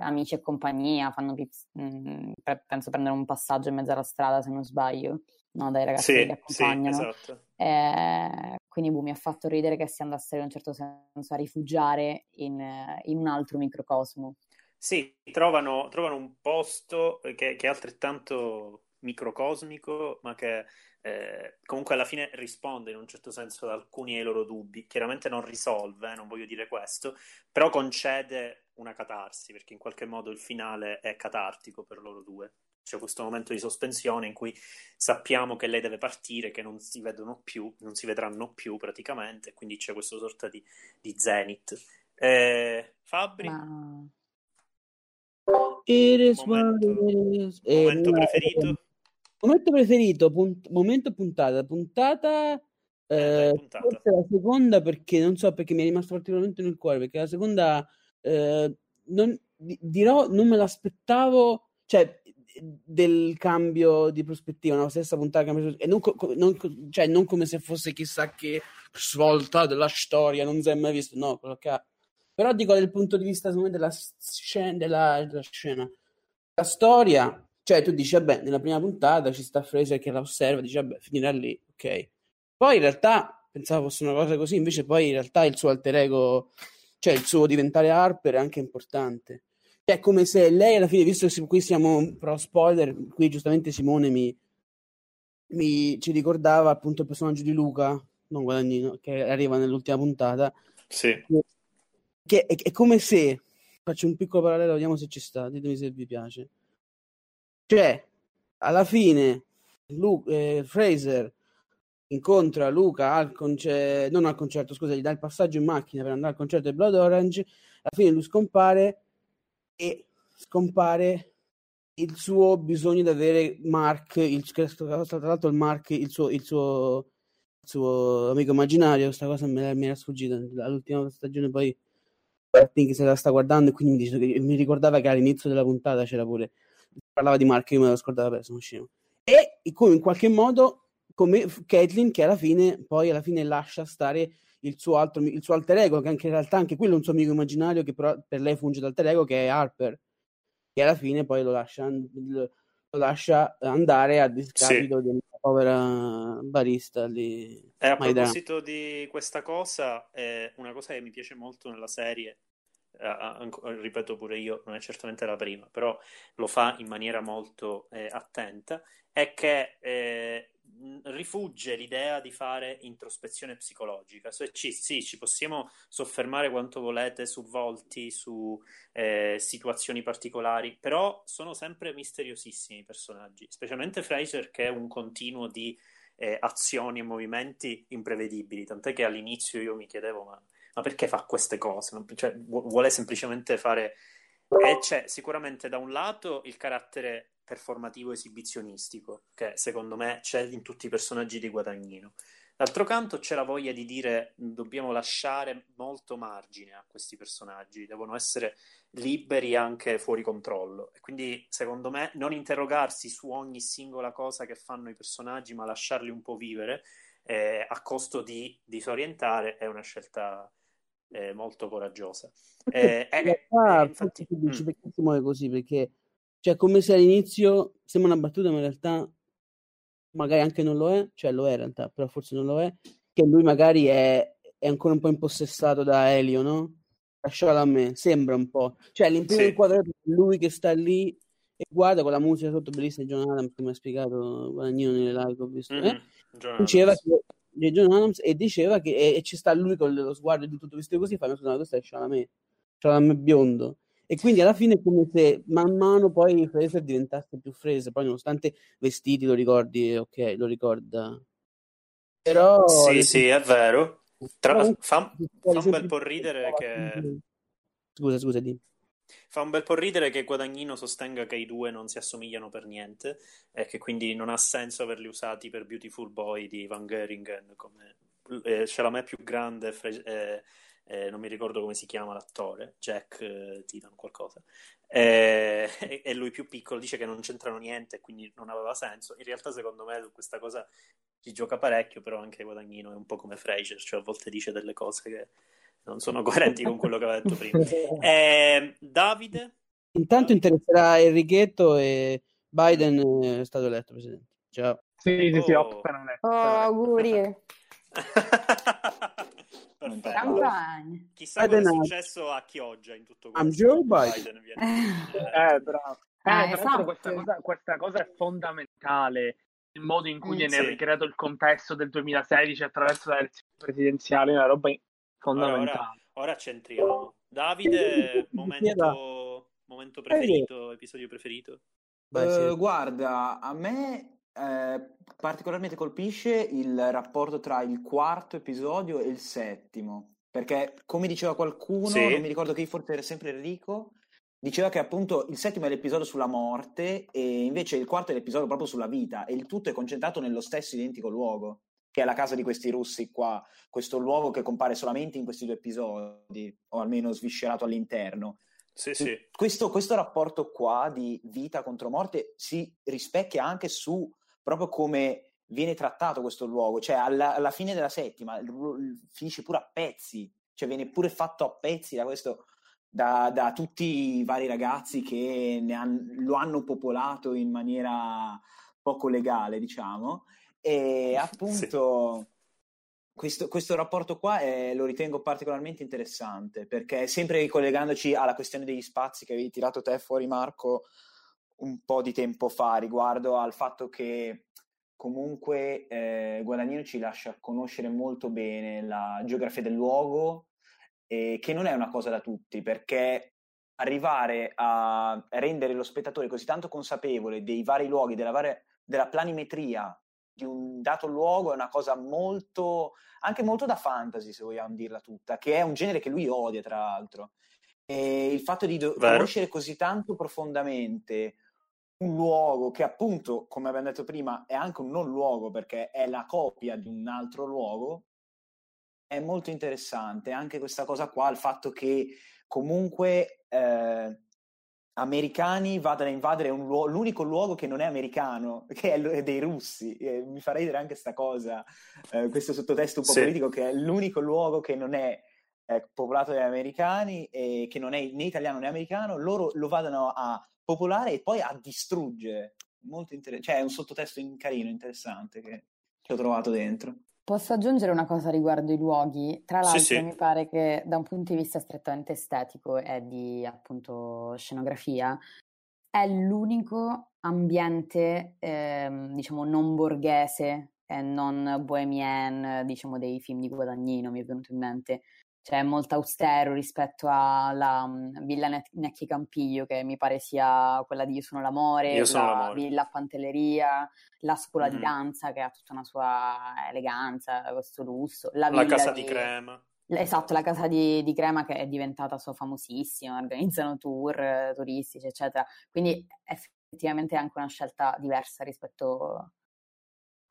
amici e compagnia, fanno pips- mh, pre- penso prendere un passaggio in mezzo alla strada se non sbaglio, no, dai ragazzi che Sì, sì, accompagnano. esatto. Eh, quindi boh, mi ha fatto ridere che si andassero in un certo senso a rifugiare in, in un altro microcosmo. Sì, trovano, trovano un posto che, che, è altrettanto microcosmico, ma che eh, comunque alla fine risponde in un certo senso ad alcuni dei loro dubbi. Chiaramente non risolve, non voglio dire questo, però concede una catarsi, perché in qualche modo il finale è catartico per loro due. C'è questo momento di sospensione in cui sappiamo che lei deve partire, che non si vedono più, non si vedranno più praticamente, quindi c'è questa sorta di, di zenith. Eh, Fabri? Ma... Momento, momento preferito? Momento preferito, punt- momento puntata, puntata, eh, eh, puntata. forse la seconda perché non so perché mi è rimasto particolarmente nel cuore, perché la seconda eh, non, dirò non me l'aspettavo, cioè del cambio di prospettiva, una stessa puntata e non, non, cioè, non come se fosse chissà che svolta della storia, non si è mai visto, no, quello che ha. Però dico dal punto di vista della scena, della, della scena. La storia cioè, tu dici, vabbè, nella prima puntata ci sta Fraser che la osserva, dici, vabbè, finirà lì, ok. Poi in realtà pensavo fosse una cosa così, invece poi in realtà il suo alter ego, cioè il suo diventare Harper è anche importante. È come se lei alla fine, visto che qui siamo pro spoiler, qui giustamente Simone mi, mi ci ricordava appunto il personaggio di Luca, non Guadagnino, che arriva nell'ultima puntata. Sì. Che è, è come se, faccio un piccolo parallelo, vediamo se ci sta, ditemi se vi piace cioè, alla fine, Lu- eh, Fraser incontra Luca al concerto, non al concerto, scusa, gli dà il passaggio in macchina per andare al concerto di Blood Orange, alla fine lui scompare e scompare il suo bisogno di avere Mark, il, tra l'altro il Mark, il suo, il suo, il suo amico immaginario, questa cosa mi, era sfuggita, all'ultima stagione poi Martin se la sta guardando e quindi mi, dice, mi ricordava che all'inizio della puntata c'era pure parlava di Mark, io me lo scordavo, vabbè, sono scemo. E come in qualche modo, come Caitlyn, che alla fine, poi alla fine lascia stare il suo, altro, il suo alter ego, che anche in realtà anche quello è un suo amico immaginario, che però per lei funge da alter ego, che è Harper, che alla fine poi lo lascia, lo lascia andare a discapito sì. della povera barista lì. E a proposito di questa cosa, è una cosa che mi piace molto nella serie ripeto pure io, non è certamente la prima, però lo fa in maniera molto eh, attenta, è che eh, rifugge l'idea di fare introspezione psicologica. Cioè, ci, sì, ci possiamo soffermare quanto volete su volti, su eh, situazioni particolari, però sono sempre misteriosissimi i personaggi, specialmente Fraser che è un continuo di eh, azioni e movimenti imprevedibili, tant'è che all'inizio io mi chiedevo ma ma perché fa queste cose? Cioè, vuole semplicemente fare... E c'è sicuramente da un lato il carattere performativo esibizionistico, che secondo me c'è in tutti i personaggi di Guadagnino. D'altro canto c'è la voglia di dire dobbiamo lasciare molto margine a questi personaggi, devono essere liberi anche fuori controllo. E quindi, secondo me, non interrogarsi su ogni singola cosa che fanno i personaggi, ma lasciarli un po' vivere eh, a costo di disorientare è una scelta eh, molto coraggiosa. Eh, eh, realtà, infatti, tu dici mm. perché si muove così? Perché cioè, come se all'inizio sembra una battuta, ma in realtà magari anche non lo è, cioè lo è in realtà, però forse non lo è, che lui magari è, è ancora un po' impossessato da Elio, no? Lascialo a me, sembra un po'. Cioè, l'imprimo sì. inquadrato è lui che sta lì e guarda con la musica sotto bellissima John Adams, come ha spiegato Guadagnino nelle live ho visto. Mm-hmm. Eh? John Adams e diceva che e, e ci sta lui con lo sguardo di tutto vestito così, fa no, questo è Chalamet, Chalamet biondo. E quindi alla fine è come se man mano poi Fraser diventasse più Fraser, poi nonostante vestiti lo ricordi, ok, lo ricorda. Però... Sì, sì, è vero. Tra... Fa, fa un bel po' ridere che... Scusa, scusa, di. Fa un bel po' ridere che Guadagnino sostenga che i due non si assomigliano per niente e che quindi non ha senso averli usati per Beautiful Boy di Van Geringen come eh, Chalamet più grande fre- eh, eh, non mi ricordo come si chiama l'attore Jack eh, Titan qualcosa. E, e lui più piccolo dice che non c'entrano niente e quindi non aveva senso. In realtà secondo me questa cosa ci gioca parecchio però anche Guadagnino è un po' come Fraser cioè a volte dice delle cose che non sono coerenti con quello che aveva detto prima. Eh, Davide? Intanto interesserà Enrichetto e Biden è stato eletto presidente. Ciao. Sì, sì, sì, oh. letto. Oh, auguri. non. Chissà cosa è Biden- successo a Chioggia in tutto I'm questo. Joe Biden. viene- Eh, bravo. Eh, Ah, esatto. questa cosa, questa cosa è fondamentale, il modo in cui Mm, viene sì. ricreato il contesto del 2016 attraverso la elezione presidenziale, è una roba fondamentale. Ora, ora centriamo. Davide, momento, momento preferito, episodio preferito? Vai, sì. Eh, guarda, a me eh, particolarmente colpisce il rapporto tra il quarto episodio e il settimo, perché come diceva qualcuno, Sì. non mi ricordo chi, forse era sempre Enrico, diceva che appunto il settimo è l'episodio sulla morte e invece il quarto è l'episodio proprio sulla vita e il tutto è concentrato nello stesso identico luogo, che è la casa di questi russi qua, questo luogo che compare solamente in questi due episodi, o almeno sviscerato all'interno. Sì, sì. Questo, questo rapporto qua di vita contro morte si rispecchia anche su proprio come viene trattato questo luogo, cioè alla, alla fine della settima il- il- finisce pure a pezzi, cioè viene pure fatto a pezzi da questo da, da tutti i vari ragazzi che ne han- lo hanno popolato in maniera poco legale, diciamo, e appunto questo, questo rapporto qua eh, lo ritengo particolarmente interessante perché sempre ricollegandoci alla questione degli spazi che avevi tirato te fuori Marco un po' di tempo fa riguardo al fatto che comunque eh, Guadagnino ci lascia conoscere molto bene la geografia del luogo e che non è una cosa da tutti perché arrivare a rendere lo spettatore così tanto consapevole dei vari luoghi, della, varia- della planimetria di un dato luogo è una cosa molto, anche molto da fantasy, se vogliamo dirla tutta, che è un genere che lui odia, tra l'altro. E il fatto di do- conoscere così tanto profondamente un luogo che appunto, come abbiamo detto prima, è anche un non luogo perché è la copia di un altro luogo, è molto interessante. Anche questa cosa qua, il fatto che comunque eh, americani vadano a invadere un luo- l'unico luogo che non è americano, che è l- è dei russi. Eh, mi fa ridere anche sta cosa, eh, questo sottotesto un po' Sì. politico, che è l'unico luogo che non è eh, popolato dagli americani e che non è né italiano né americano, loro lo vadano a popolare e poi a distruggere. Molto interessante, cioè è un sottotesto in- carino, interessante che, che ho trovato dentro. Posso aggiungere una cosa riguardo i luoghi? Tra Sì, l'altro, sì. mi pare che da un punto di vista strettamente estetico e di appunto scenografia, è l'unico ambiente, ehm, diciamo, non borghese e non bohemian, diciamo, dei film di Guadagnino, mi è venuto in mente. Cioè, è molto austero rispetto alla mm, Villa Ne- Necchi Campiglio, che mi pare sia quella di Io sono l'amore, Io sono la l'amore. Villa Pantelleria, la scuola di Mhm. danza che ha tutta una sua eleganza, questo lusso, la, La casa di crema. Esatto, la casa di, di Crema che è diventata so, famosissima, organizzano tour turistici, eccetera. Quindi effettivamente è anche una scelta diversa rispetto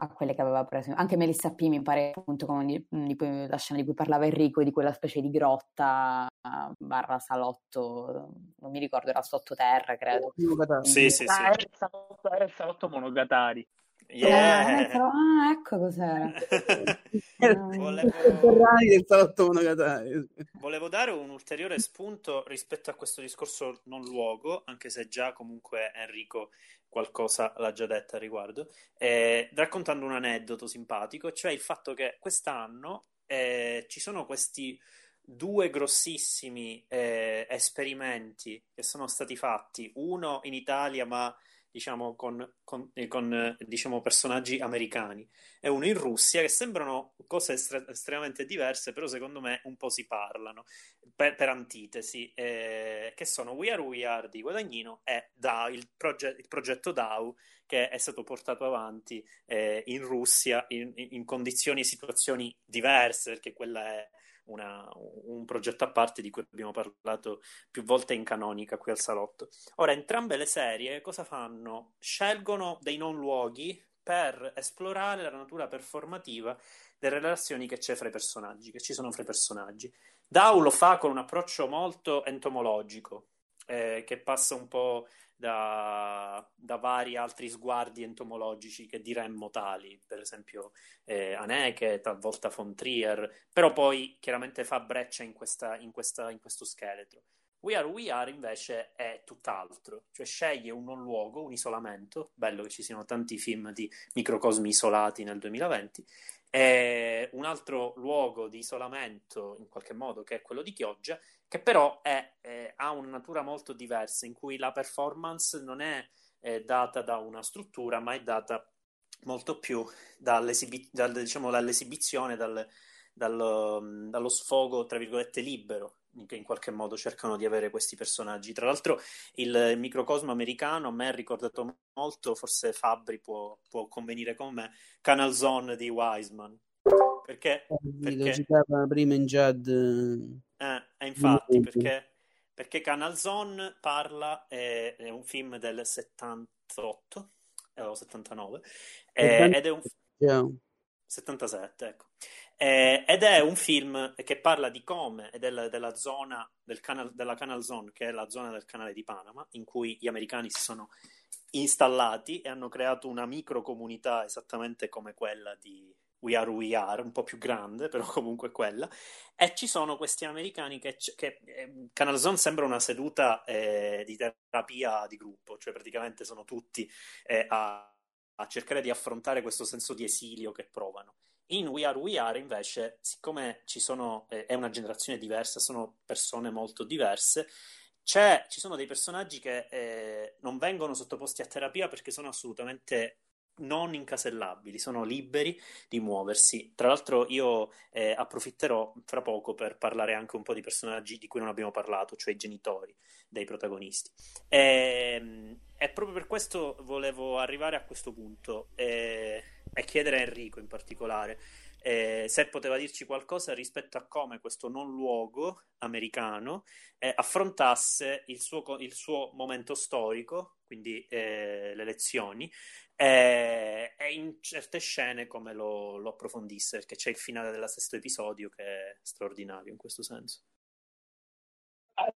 a quelle che aveva preso. Anche Melissa P mi pare appunto come di, di cui- la scena di cui parlava Enrico, di quella specie di grotta eh, barra salotto, non mi ricordo, era sottoterra, credo. Sì, sì, sì. Ah, era il salotto, era il salotto Monogatari. Yeah. Eh, ah, ecco cos'era. Volevo-. Volevo dare un ulteriore spunto rispetto a questo discorso non luogo, anche se già comunque Enrico qualcosa l'ha già detta al riguardo, eh, raccontando un aneddoto simpatico, cioè il fatto che quest'anno eh, ci sono questi due grossissimi eh, esperimenti che sono stati fatti, uno in Italia ma diciamo con, con- eh, con, eh, diciamo, personaggi americani. E uno in Russia che sembrano cose estre- estremamente diverse, però secondo me un po' si parlano. Per, per antitesi, eh, che sono We Are We Are di Guadagnino e DAO, il, proge- il progetto DAO che è stato portato avanti eh, in Russia in, in- in condizioni e situazioni diverse, perché quella è una- un progetto a parte di cui abbiamo parlato più volte in canonica qui al salotto. Ora, entrambe le serie cosa fanno? Scelgono dei non luoghi per esplorare la natura performativa delle relazioni che c'è fra i personaggi, che ci sono fra i personaggi. Dao lo fa con un approccio molto entomologico, eh, che passa un po' da, da vari altri sguardi entomologici che diremmo tali, per esempio eh, Haneke, talvolta von Trier, però poi chiaramente fa breccia in, questa, in, questa, in questo scheletro. We Are We Are invece è tutt'altro, cioè sceglie un luogo, un isolamento, bello che ci siano tanti film di microcosmi isolati nel 2020, e un altro luogo di isolamento, in qualche modo, che è quello di Chioggia, che però è, eh, ha una natura molto diversa, in cui la performance non è eh, data da una struttura, ma è data molto più dall'esibi- dal, diciamo, dall'esibizione, dal, dal, dallo sfogo, tra virgolette, libero che in qualche modo cercano di avere questi personaggi. Tra l'altro, il microcosmo americano a me ha ricordato molto, forse Fabri può, può convenire con me, Canal Zone di Wiseman. Perché, perché... lo citava prima in Jad. Eh, eh infatti, perché, perché Canal Zone parla, è, è un film del 78 eh, o 79 eh, ed è un... Yeah. 77, ecco. Eh, ed è un film che parla di come e del, della zona del canal, della Canal Zone, che è la zona del canale di Panama, in cui gli americani si sono installati e hanno creato una microcomunità esattamente come quella di We Are We Are, un po' più grande, però comunque quella. E ci sono questi americani che, che eh, Canal Zone sembra una seduta eh, di terapia di gruppo, cioè praticamente sono tutti eh, a, a cercare di affrontare questo senso di esilio che provano. In We Are We Are invece, siccome sono, eh, è una generazione diversa, sono persone molto diverse, ci sono dei personaggi che eh, non vengono sottoposti a terapia perché sono assolutamente non incasellabili, sono liberi di muoversi. Tra l'altro io eh, approfitterò fra poco per parlare anche un po' di personaggi di cui non abbiamo parlato, cioè i genitori dei protagonisti. E, ehm, e proprio per questo volevo arrivare a questo punto. E e chiedere a Enrico in particolare eh, se poteva dirci qualcosa rispetto a come questo non luogo americano eh, affrontasse il suo, il suo, momento storico, quindi eh, le elezioni, eh, e in certe scene come lo, lo approfondisse, perché c'è il finale del sesto episodio che è straordinario in questo senso.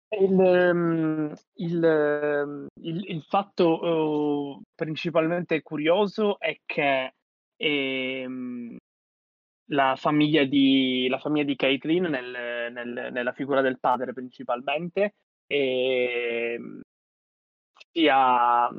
Il, ehm, il, ehm, il, il fatto uh, principalmente curioso è che e, ehm, la, famiglia di, la famiglia di Caitlin nel, nel, nella figura del padre principalmente, e, ehm, sia,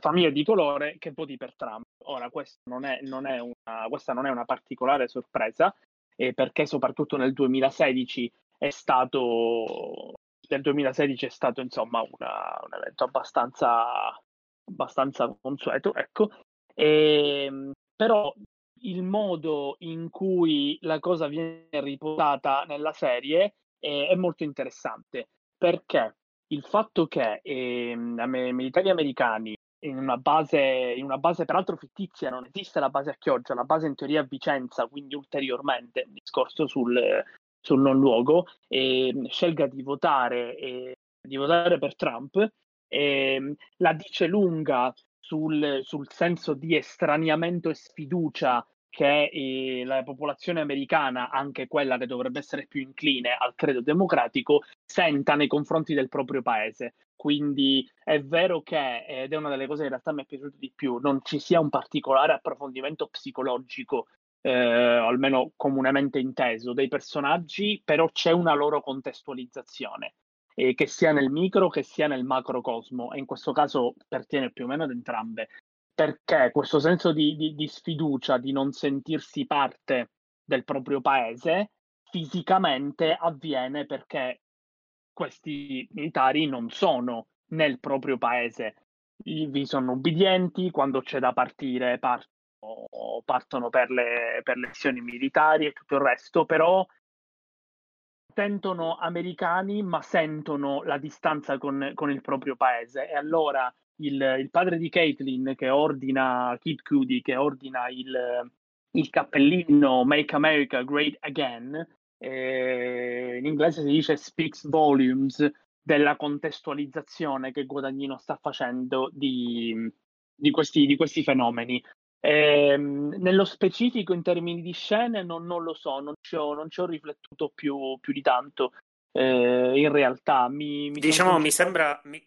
famiglia di colore che voti per Trump. Ora, non è, non una, questa non è una particolare sorpresa, eh, perché soprattutto nel 2016 è stato nel 2016 è stato insomma una, un evento abbastanza, abbastanza consueto, ecco, e, ehm, però il modo in cui la cosa viene riportata nella serie è, è molto interessante. Perché? Il fatto che eh, militari americani in una, base, in una base peraltro fittizia, non esiste la base a Chioggia, la base in teoria a Vicenza, quindi ulteriormente un discorso sul, sul non luogo, e scelga di votare, e, di votare per Trump, e, la dice lunga sul, sul senso di estraniamento e sfiducia che eh, la popolazione americana, anche quella che dovrebbe essere più incline al credo democratico, senta nei confronti del proprio paese. Quindi è vero che, ed è una delle cose che in realtà mi è piaciuto di più, non ci sia un particolare approfondimento psicologico, eh, almeno comunemente inteso, dei personaggi, però c'è una loro contestualizzazione eh, che sia nel micro che sia nel macrocosmo, e in questo caso pertiene più o meno ad entrambe, perché questo senso di, di, di sfiducia, di non sentirsi parte del proprio paese, fisicamente avviene perché questi militari non sono nel proprio paese, vi sono ubbidienti, quando c'è da partire partono, partono per, le, per le militari e tutto il resto, però sentono americani ma sentono la distanza con, con il proprio paese. E allora il, il, padre di Caitlin che ordina Kid Cudi che ordina il, il cappellino Make America Great Again eh, in inglese si dice speaks volumes della contestualizzazione che Guadagnino sta facendo di, di, questi, di questi fenomeni eh, nello specifico, in termini di scene, non, non lo so, non ci ho, non ci ho riflettuto più, più, di tanto. Eh, in realtà, mi, mi diciamo, mi sembra, mi,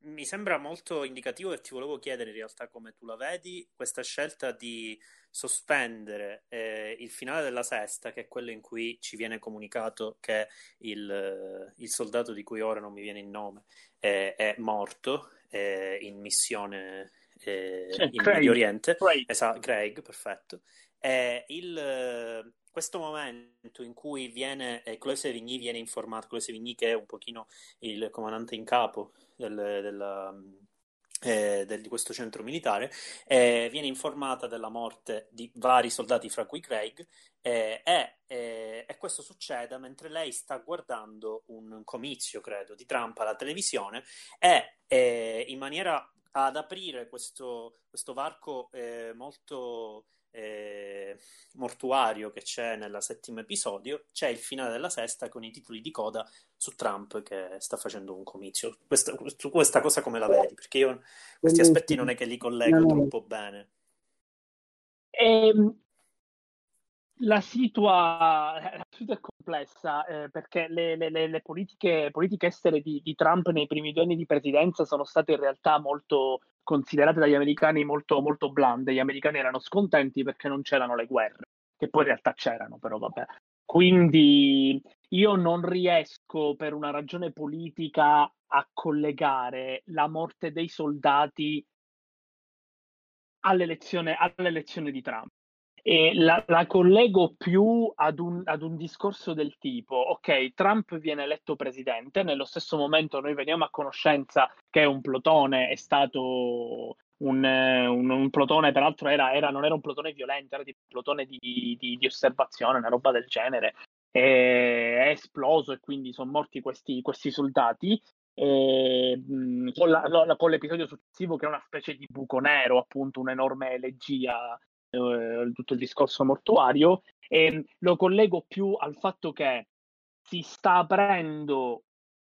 mi sembra molto indicativo e ti volevo chiedere in realtà come tu la vedi questa scelta di sospendere eh, il finale della sesta, che è quello in cui ci viene comunicato che il, il soldato di cui ora non mi viene il nome è morto in missione eh, Cioè, in Craig, Medio Oriente. Craig. Esatto, Craig, perfetto. E il, questo momento in cui viene, eh, Chloé Sevigny viene informato, Chloé Sevigny che è un pochino il comandante in capo del, della, eh, del, di questo centro militare, eh, viene informata della morte di vari soldati, fra cui Craig, eh, e, e, questo succede mentre lei sta guardando un comizio, credo, di Trump alla televisione e in maniera ad aprire questo, questo varco eh, molto eh, mortuario che c'è nel settimo episodio, c'è il finale della sesta con i titoli di coda su Trump che sta facendo un comizio. Questa, questa cosa come la vedi? Perché io questi aspetti non è che li collego troppo bene. La situa, la situa è complessa eh, perché le, le, le politiche, politiche, estere di, di, Trump nei primi due anni di presidenza sono state in realtà molto considerate dagli americani molto, molto blande. Gli americani erano scontenti perché non c'erano le guerre, che poi in realtà c'erano, però vabbè. Quindi io non riesco per una ragione politica a collegare la morte dei soldati all'elezione, all'elezione di Trump. E la, la collego più ad un, ad un, discorso del tipo, ok, Trump viene eletto presidente, nello stesso momento noi veniamo a conoscenza che un plotone è stato un, un, un plotone, peraltro era, era, non era un plotone violento, era tipo un plotone di, di, di osservazione, una roba del genere, è esploso e quindi sono morti questi, questi soldati. E, mh, con, la, con, l'episodio successivo che è una specie di buco nero, appunto un'enorme elegia eh, tutto il discorso mortuario e lo collego più al fatto che si sta aprendo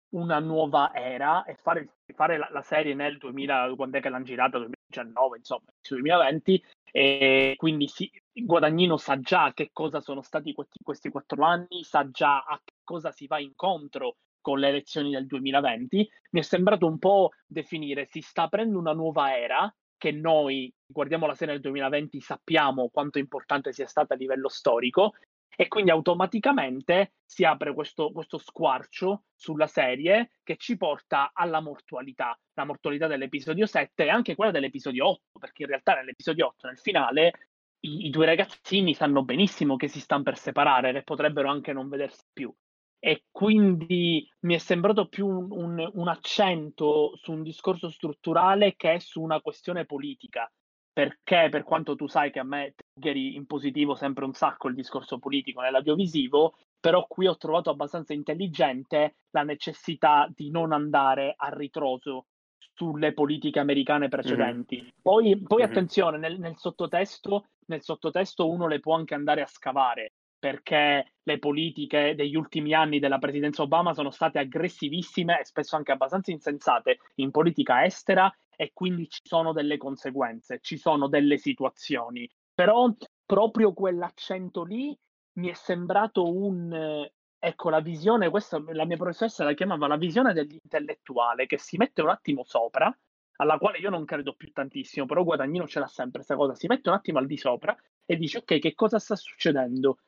una nuova era e fare, fare la, la, serie nel 2000, quando è che l'hanno girata, 2019, insomma, 2020, e quindi sì, Guadagnino sa già che cosa sono stati questi, questi quattro anni, sa già a che cosa si va incontro con le elezioni del 2020. Mi è sembrato un po' definire, si sta aprendo una nuova era che noi guardiamo la serie del 2020 sappiamo quanto importante sia stata a livello storico e quindi automaticamente si apre questo, questo, squarcio sulla serie che ci porta alla mortualità, la mortualità dell'episodio 7 e anche quella dell'episodio 8, perché in realtà nell'episodio 8, nel finale, i, i due ragazzini sanno benissimo che si stanno per separare e potrebbero anche non vedersi più e quindi mi è sembrato più un, un, un, accento su un discorso strutturale che su una questione politica. Perché, per quanto tu sai che a me triggeri in positivo sempre un sacco il discorso politico nell'audiovisivo, però qui ho trovato abbastanza intelligente la necessità di non andare a ritroso sulle politiche americane precedenti. Mm-hmm. Poi, poi mm-hmm. attenzione, nel, nel, sottotesto, nel sottotesto uno le può anche andare a scavare perché le politiche degli ultimi anni della presidenza Obama sono state aggressivissime e spesso anche abbastanza insensate in politica estera e quindi ci sono delle conseguenze, ci sono delle situazioni. Però proprio quell'accento lì mi è sembrato un ecco la visione, questa la mia professoressa la chiamava la visione dell'intellettuale che si mette un attimo sopra, alla quale io non credo più tantissimo, però Guadagnino ce l'ha sempre questa cosa, si mette un attimo al di sopra e dice ok, che cosa sta succedendo?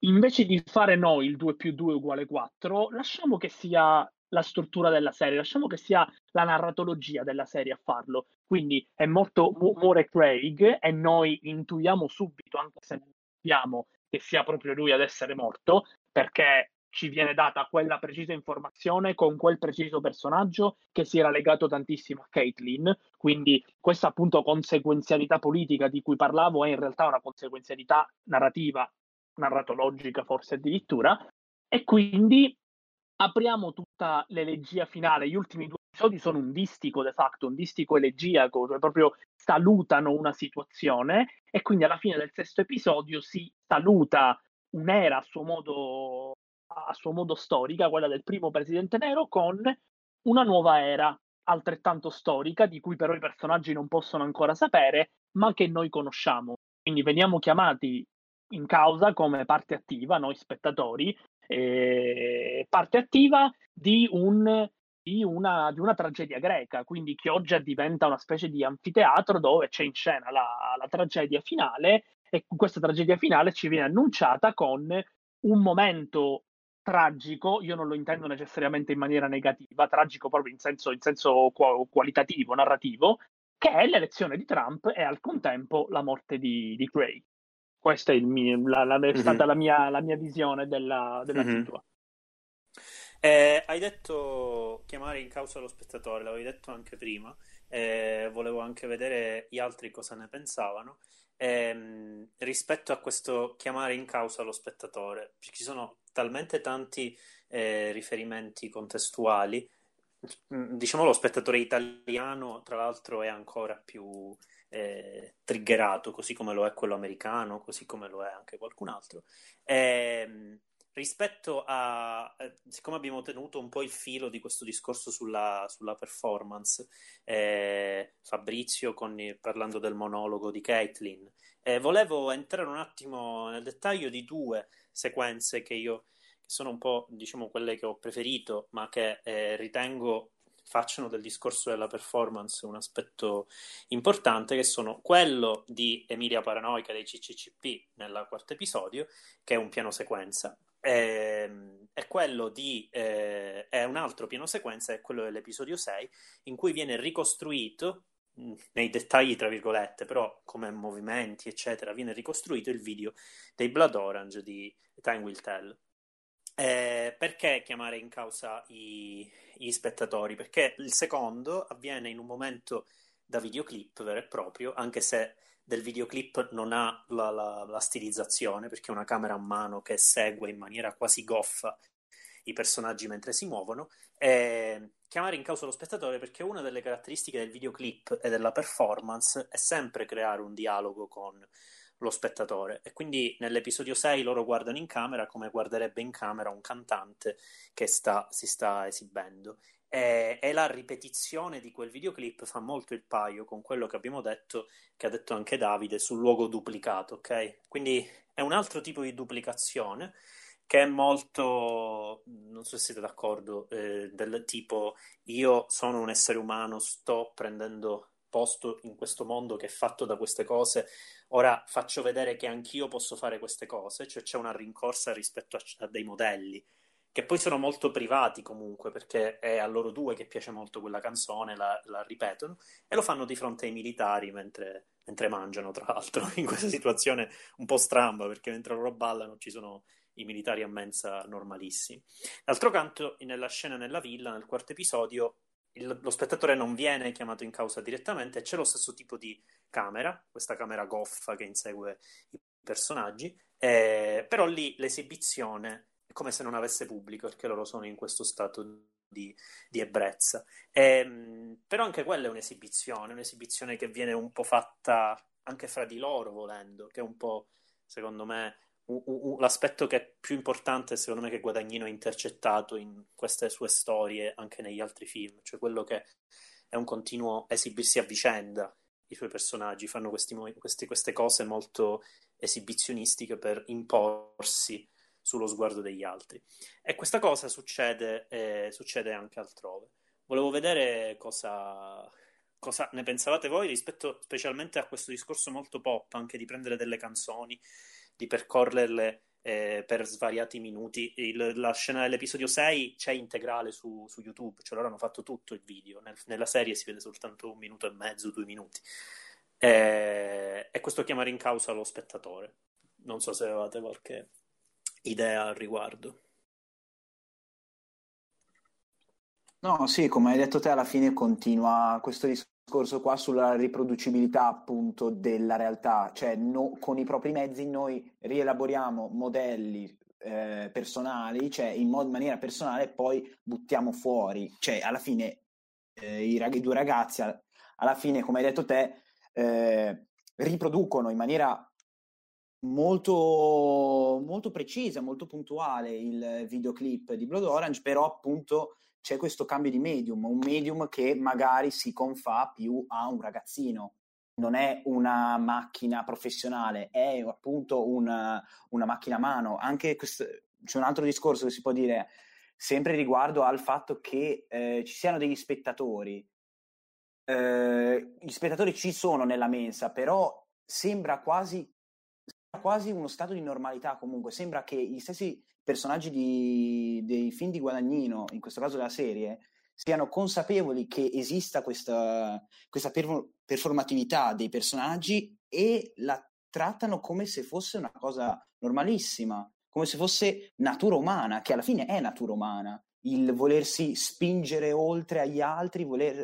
Invece di fare noi il 2 più 2 uguale 4, lasciamo che sia la struttura della serie, lasciamo che sia la narratologia della serie a farlo. Quindi è molto muore Craig e noi intuiamo subito, anche se non sappiamo che sia proprio lui ad essere morto, perché ci viene data quella precisa informazione con quel preciso personaggio che si era legato tantissimo a Caitlyn. Quindi questa appunto conseguenzialità politica di cui parlavo è in realtà una conseguenzialità narrativa narratologica forse addirittura, e quindi apriamo tutta l'elegia finale. Gli ultimi due episodi sono un distico de facto, un distico elegiaco, cioè proprio salutano una situazione e quindi alla fine del sesto episodio si saluta un'era a suo modo, a suo modo storica, quella del primo presidente nero, con una nuova era altrettanto storica, di cui però i personaggi non possono ancora sapere, ma che noi conosciamo. Quindi veniamo chiamati in causa come parte attiva, noi spettatori, eh, parte attiva di, un, di, una, di, una, tragedia greca, quindi Chioggia diventa una specie di anfiteatro dove c'è in scena la, la tragedia finale e questa tragedia finale ci viene annunciata con un momento tragico, io non lo intendo necessariamente in maniera negativa, tragico proprio in senso, in senso qualitativo, narrativo, che è l'elezione di Trump e al contempo la morte di, di Gray. Questa è, mio, la, la, è stata mm-hmm. la, mia, la, mia, visione della, della mm-hmm. situazione. Eh, hai detto chiamare in causa lo spettatore, l'avevi detto anche prima, eh, volevo anche vedere gli altri cosa ne pensavano. Eh, rispetto a questo chiamare in causa lo spettatore, ci sono talmente tanti eh, riferimenti contestuali, mm, diciamo lo spettatore italiano tra l'altro è ancora più eh, triggerato, così come lo è quello americano, così come lo è anche qualcun altro. Eh, rispetto a, eh, siccome abbiamo tenuto un po' il filo di questo discorso sulla, sulla performance, eh, Fabrizio con, parlando del monologo di Caitlin, eh, volevo entrare un attimo nel dettaglio di due sequenze che io sono un po' diciamo quelle che ho preferito, ma che eh, ritengo facciano del discorso della performance un aspetto importante, che sono quello di Emilia Paranoica dei CCCP nel quarto episodio, che è un piano sequenza, e, ehm, è quello di eh, è un altro piano sequenza, è quello dell'episodio 6, in cui viene ricostruito nei dettagli, tra virgolette, però come movimenti, eccetera, viene ricostruito il video dei Blood Orange di Time Will Tell. Eh, perché chiamare in causa i, gli spettatori? Perché il secondo avviene in un momento da videoclip vero e proprio, anche se del videoclip non ha la, la, la, stilizzazione, perché è una camera a mano che segue in maniera quasi goffa i personaggi mentre si muovono. E chiamare in causa lo spettatore perché una delle caratteristiche del videoclip e della performance è sempre creare un dialogo con lo spettatore e quindi nell'episodio 6 loro guardano in camera come guarderebbe in camera un cantante che sta, si sta esibendo e, e, la ripetizione di quel videoclip fa molto il paio con quello che abbiamo detto, che ha detto anche Davide, sul luogo duplicato, ok? Quindi è un altro tipo di duplicazione che è molto, non so se siete d'accordo, eh, del tipo io sono un essere umano, sto prendendo posto in questo mondo che è fatto da queste cose, ora faccio vedere che anch'io posso fare queste cose, cioè c'è una rincorsa rispetto a, a dei modelli che poi sono molto privati comunque, perché è a loro due che piace molto quella canzone, la, la ripetono, e lo fanno di fronte ai militari mentre, mentre, mangiano, tra l'altro, in questa situazione un po' stramba, perché mentre loro ballano ci sono i militari a mensa normalissimi. D'altro canto, nella scena nella villa, nel quarto episodio, il, lo spettatore non viene chiamato in causa direttamente, c'è lo stesso tipo di camera, questa camera goffa che insegue i personaggi, eh, però lì l'esibizione è come se non avesse pubblico, perché loro sono in questo stato di, di ebbrezza. E, ehm, però anche quella è un'esibizione, un'esibizione che viene un po' fatta anche fra di loro, volendo, che è un po', secondo me, l'aspetto che è più importante, secondo me, che Guadagnino ha intercettato in queste sue storie, anche negli altri film, cioè quello che è un continuo esibirsi a vicenda. I suoi personaggi fanno questi, questi, queste cose molto esibizionistiche per imporsi sullo sguardo degli altri. E questa cosa succede, eh, succede anche altrove. Volevo vedere cosa, cosa, ne pensavate voi rispetto specialmente a questo discorso molto pop, anche di prendere delle canzoni, di percorrerle eh, per svariati minuti. Il, la scena dell'episodio 6 c'è integrale su, su, YouTube, cioè loro hanno fatto tutto il video. Nel, nella serie si vede soltanto un minuto e mezzo, due minuti. Eh, e questo chiamare in causa lo spettatore. Non so se avevate qualche idea al riguardo. No, sì, come hai detto te, alla fine continua questo discorso qua sulla riproducibilità appunto della realtà, cioè no, con i propri mezzi noi rielaboriamo modelli eh, personali, cioè in mod- maniera personale, poi buttiamo fuori, cioè alla fine eh, i, rag- i, due ragazzi, alla fine, come hai detto te, eh, riproducono in maniera molto, molto precisa, molto puntuale il videoclip di Blood Orange, però appunto c'è questo cambio di medium, un medium che magari si confà più a un ragazzino. Non è una macchina professionale, è appunto una, una macchina a mano. Anche questo, c'è un altro discorso che si può dire sempre riguardo al fatto che eh, ci siano degli spettatori. Eh, gli spettatori ci sono nella mensa, però sembra quasi quasi uno stato di normalità comunque, sembra che gli stessi personaggi di, dei film di Guadagnino, in questo caso della serie, siano consapevoli che esista questa, questa performatività dei personaggi e la trattano come se fosse una cosa normalissima, come se fosse natura umana, che alla fine è natura umana, il volersi spingere oltre agli altri, voler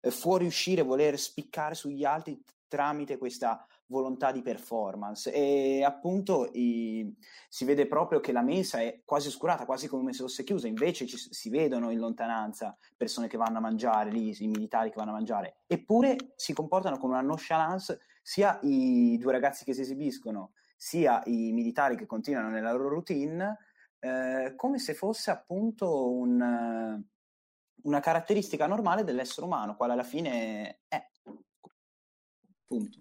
eh, fuoriuscire, voler spiccare sugli altri tramite questa volontà di performance e appunto i, si vede proprio che la mesa è quasi oscurata, quasi come se fosse chiusa, invece ci, si vedono in lontananza persone che vanno a mangiare lì, i militari che vanno a mangiare, eppure si comportano con una nonchalance sia i due ragazzi che si esibiscono, sia i militari che continuano nella loro routine, eh, come se fosse appunto un, una caratteristica normale dell'essere umano, quale alla fine è. Punto.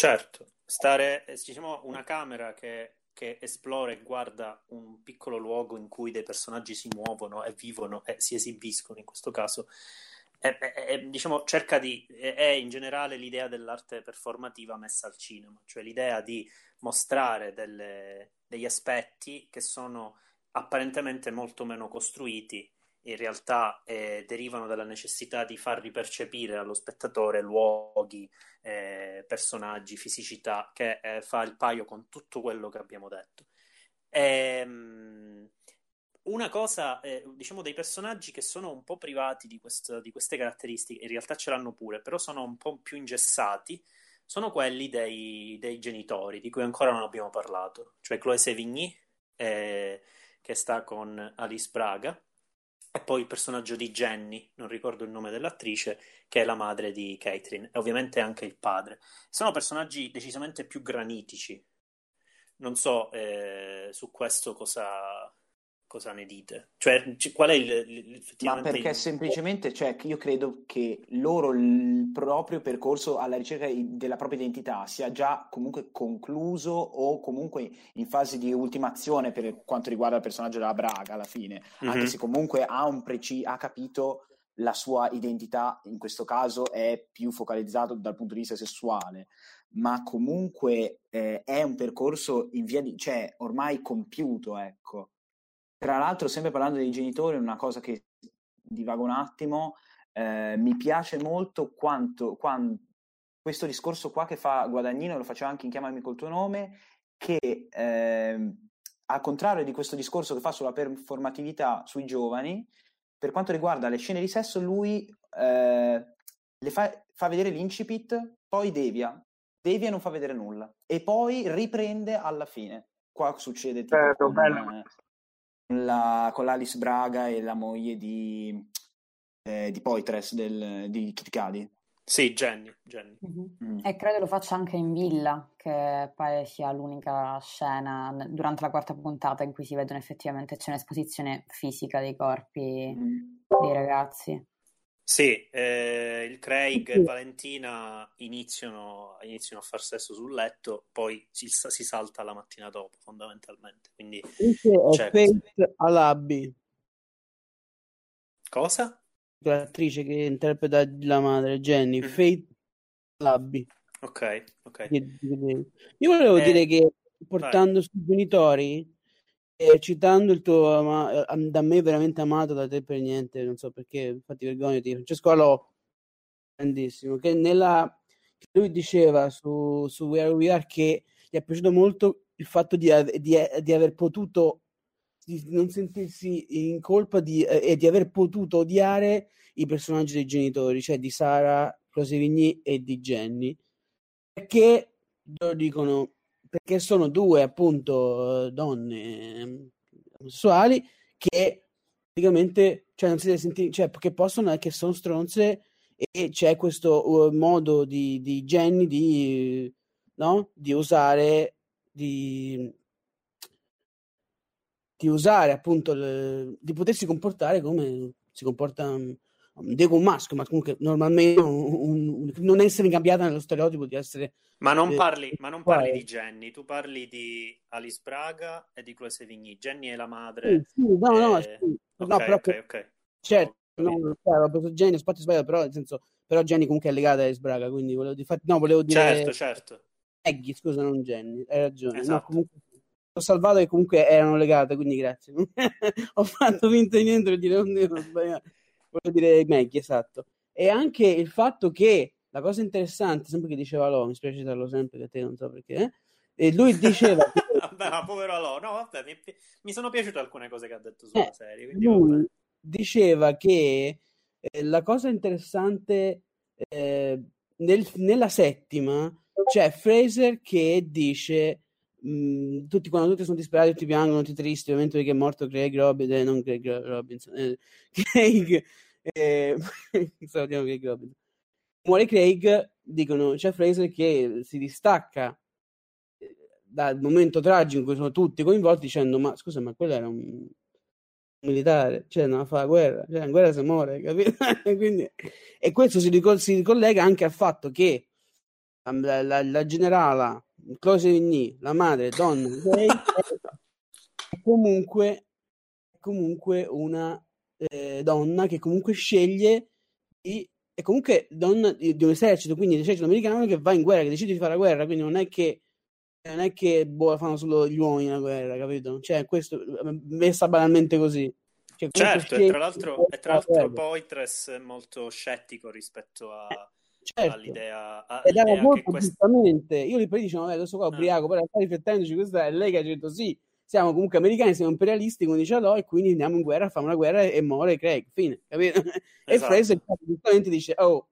Certo, stare, diciamo, una camera che, che, esplora e guarda un piccolo luogo in cui dei personaggi si muovono e vivono e si esibiscono, in questo caso, è, è, è, diciamo, di, è in generale l'idea dell'arte performativa messa al cinema, cioè l'idea di mostrare delle, degli aspetti che sono apparentemente molto meno costruiti in realtà eh, derivano dalla necessità di far ripercepire allo spettatore luoghi, eh, personaggi, fisicità, che eh, fa il paio con tutto quello che abbiamo detto. Ehm, una cosa, eh, diciamo, dei personaggi che sono un po' privati di, questo, di, queste caratteristiche, in realtà ce l'hanno pure, però sono un po' più ingessati, sono quelli dei, dei genitori, di cui ancora non abbiamo parlato, cioè Chloé Sevigny, eh, che sta con Alice Braga, e poi il personaggio di Jenny, non ricordo il nome dell'attrice, che è la madre di Caitlin, e ovviamente anche il padre. Sono personaggi decisamente più granitici. Non so eh, su questo cosa, cosa ne dite? Cioè, qual è il, il Ma perché il... semplicemente, cioè, io credo che loro il proprio percorso alla ricerca della propria identità sia già comunque concluso o comunque in fase di ultimazione per quanto riguarda il personaggio della Braga alla fine, mm-hmm. anche se comunque ha, un preci- ha capito la sua identità, in questo caso è più focalizzato dal punto di vista sessuale, ma comunque eh, è un percorso in via di, cioè ormai compiuto, ecco tra l'altro, sempre parlando dei genitori, una cosa che divago un attimo, eh, mi piace molto quanto, quanto, questo discorso qua che fa Guadagnino, lo faceva anche in Chiamami col tuo nome, che eh, al contrario di questo discorso che fa sulla performatività sui giovani, per quanto riguarda le scene di sesso, lui eh, le fa, fa vedere l'incipit, poi devia, devia e non fa vedere nulla, e poi riprende alla fine. Qua succede tipo certo, bello la, con l'Alice Braga e la moglie di, eh, di Poitres, del, di Kit Cudi. Sì, Jenny. Jenny. Mm-hmm. Mm. E credo lo faccia anche in villa, che pare sia l'unica scena durante la quarta puntata in cui si vedono effettivamente c'è un'esposizione fisica dei corpi mm. dei ragazzi. Sì, eh, il Craig e Valentina iniziano, iniziano, a far sesso sul letto, poi si, si salta la mattina dopo, fondamentalmente. Quindi c'è Faith Alabi. Cosa? L'attrice che interpreta la madre, Jenny, mm-hmm. Faith Alabi. Ok, ok. Io volevo eh, dire che portando sui genitori citando il tuo ama- da me veramente amato da te per niente, non so perché, infatti vergognati, Francesco Alò, grandissimo, che nella lui diceva su, su Where We Are che gli è piaciuto molto il fatto di, di, di aver potuto di non sentirsi in colpa di, e di aver potuto odiare i personaggi dei genitori, cioè di Sara, Closevigny e di Jenny, perché loro dicono perché sono due appunto donne omosessuali che praticamente cioè non si deve sentire cioè che possono che sono stronze e c'è questo uh, modo di, di Jenny di no di usare di, di usare appunto le, di potersi comportare come si comporta dico un maschio, ma comunque normalmente un, un, non essere ingabbiata nello stereotipo di essere. Ma non, eh, parli, ma non parli di Jenny, tu parli di Alice Braga e di Chloe Sevigny. Jenny è la madre. Sì, sì, no, no, e... sì. Okay, no, però, ok, ok. Certo, no, ho preso Jenny, ho fatto sbagliato, però nel senso, però Jenny comunque è legata a Alice Braga, quindi volevo, dire, no, volevo dire. Certo, certo. Maggie, scusa, non Jenny, hai ragione. Esatto. No, comunque, ho salvato che comunque erano legate, quindi grazie. ho fatto finta di niente per dire, non devo sbagliare volevo dire Maggie, esatto. E anche il fatto che la cosa interessante, sempre che diceva Lo, mi spiace citarlo sempre, che te non so perché, eh? e lui diceva... che... vabbè, povero Lo, no, vabbè, mi, mi, sono piaciute alcune cose che ha detto sulla eh, serie. Lui vabbè. diceva che eh, la cosa interessante eh, nel, nella settima c'è Fraser che dice mh, tutti quando tutti sono disperati tutti piangono tutti tristi ovviamente perché è morto Craig Robinson eh, non Craig Robinson Craig salutiamo Craig Robinson muore Craig dicono c'è Fraser che si distacca eh, dal momento tragico in cui sono tutti coinvolti dicendo ma scusa ma quello era un militare, cioè non fa la guerra, cioè in guerra si muore, capito? Quindi, e questo si, ricol- si ricollega anche al fatto che la, la, la generala Close Vigny, la madre, donna, è comunque, comunque una eh, donna che comunque sceglie di è comunque donna di, di un esercito, quindi l'esercito americano che va in guerra, che decide di fare la guerra, quindi non è che non è che boh, fanno solo gli uomini la guerra, capito? Cioè, questo messa banalmente così. Cioè, certo, e tra l'altro, e tra l'altro Poitres è molto scettico rispetto a, certo. all'idea. A, Ed era molto quest... giustamente. Io lì poi dicevo, vabbè, adesso qua ubriaco, ah. però sta riflettendoci, questa è lei che ha detto sì, siamo comunque americani, siamo imperialisti, come dice Alò, e quindi andiamo in guerra, facciamo una guerra e, e muore Craig, fine, capito? Esatto. E Fraser giustamente dice, oh,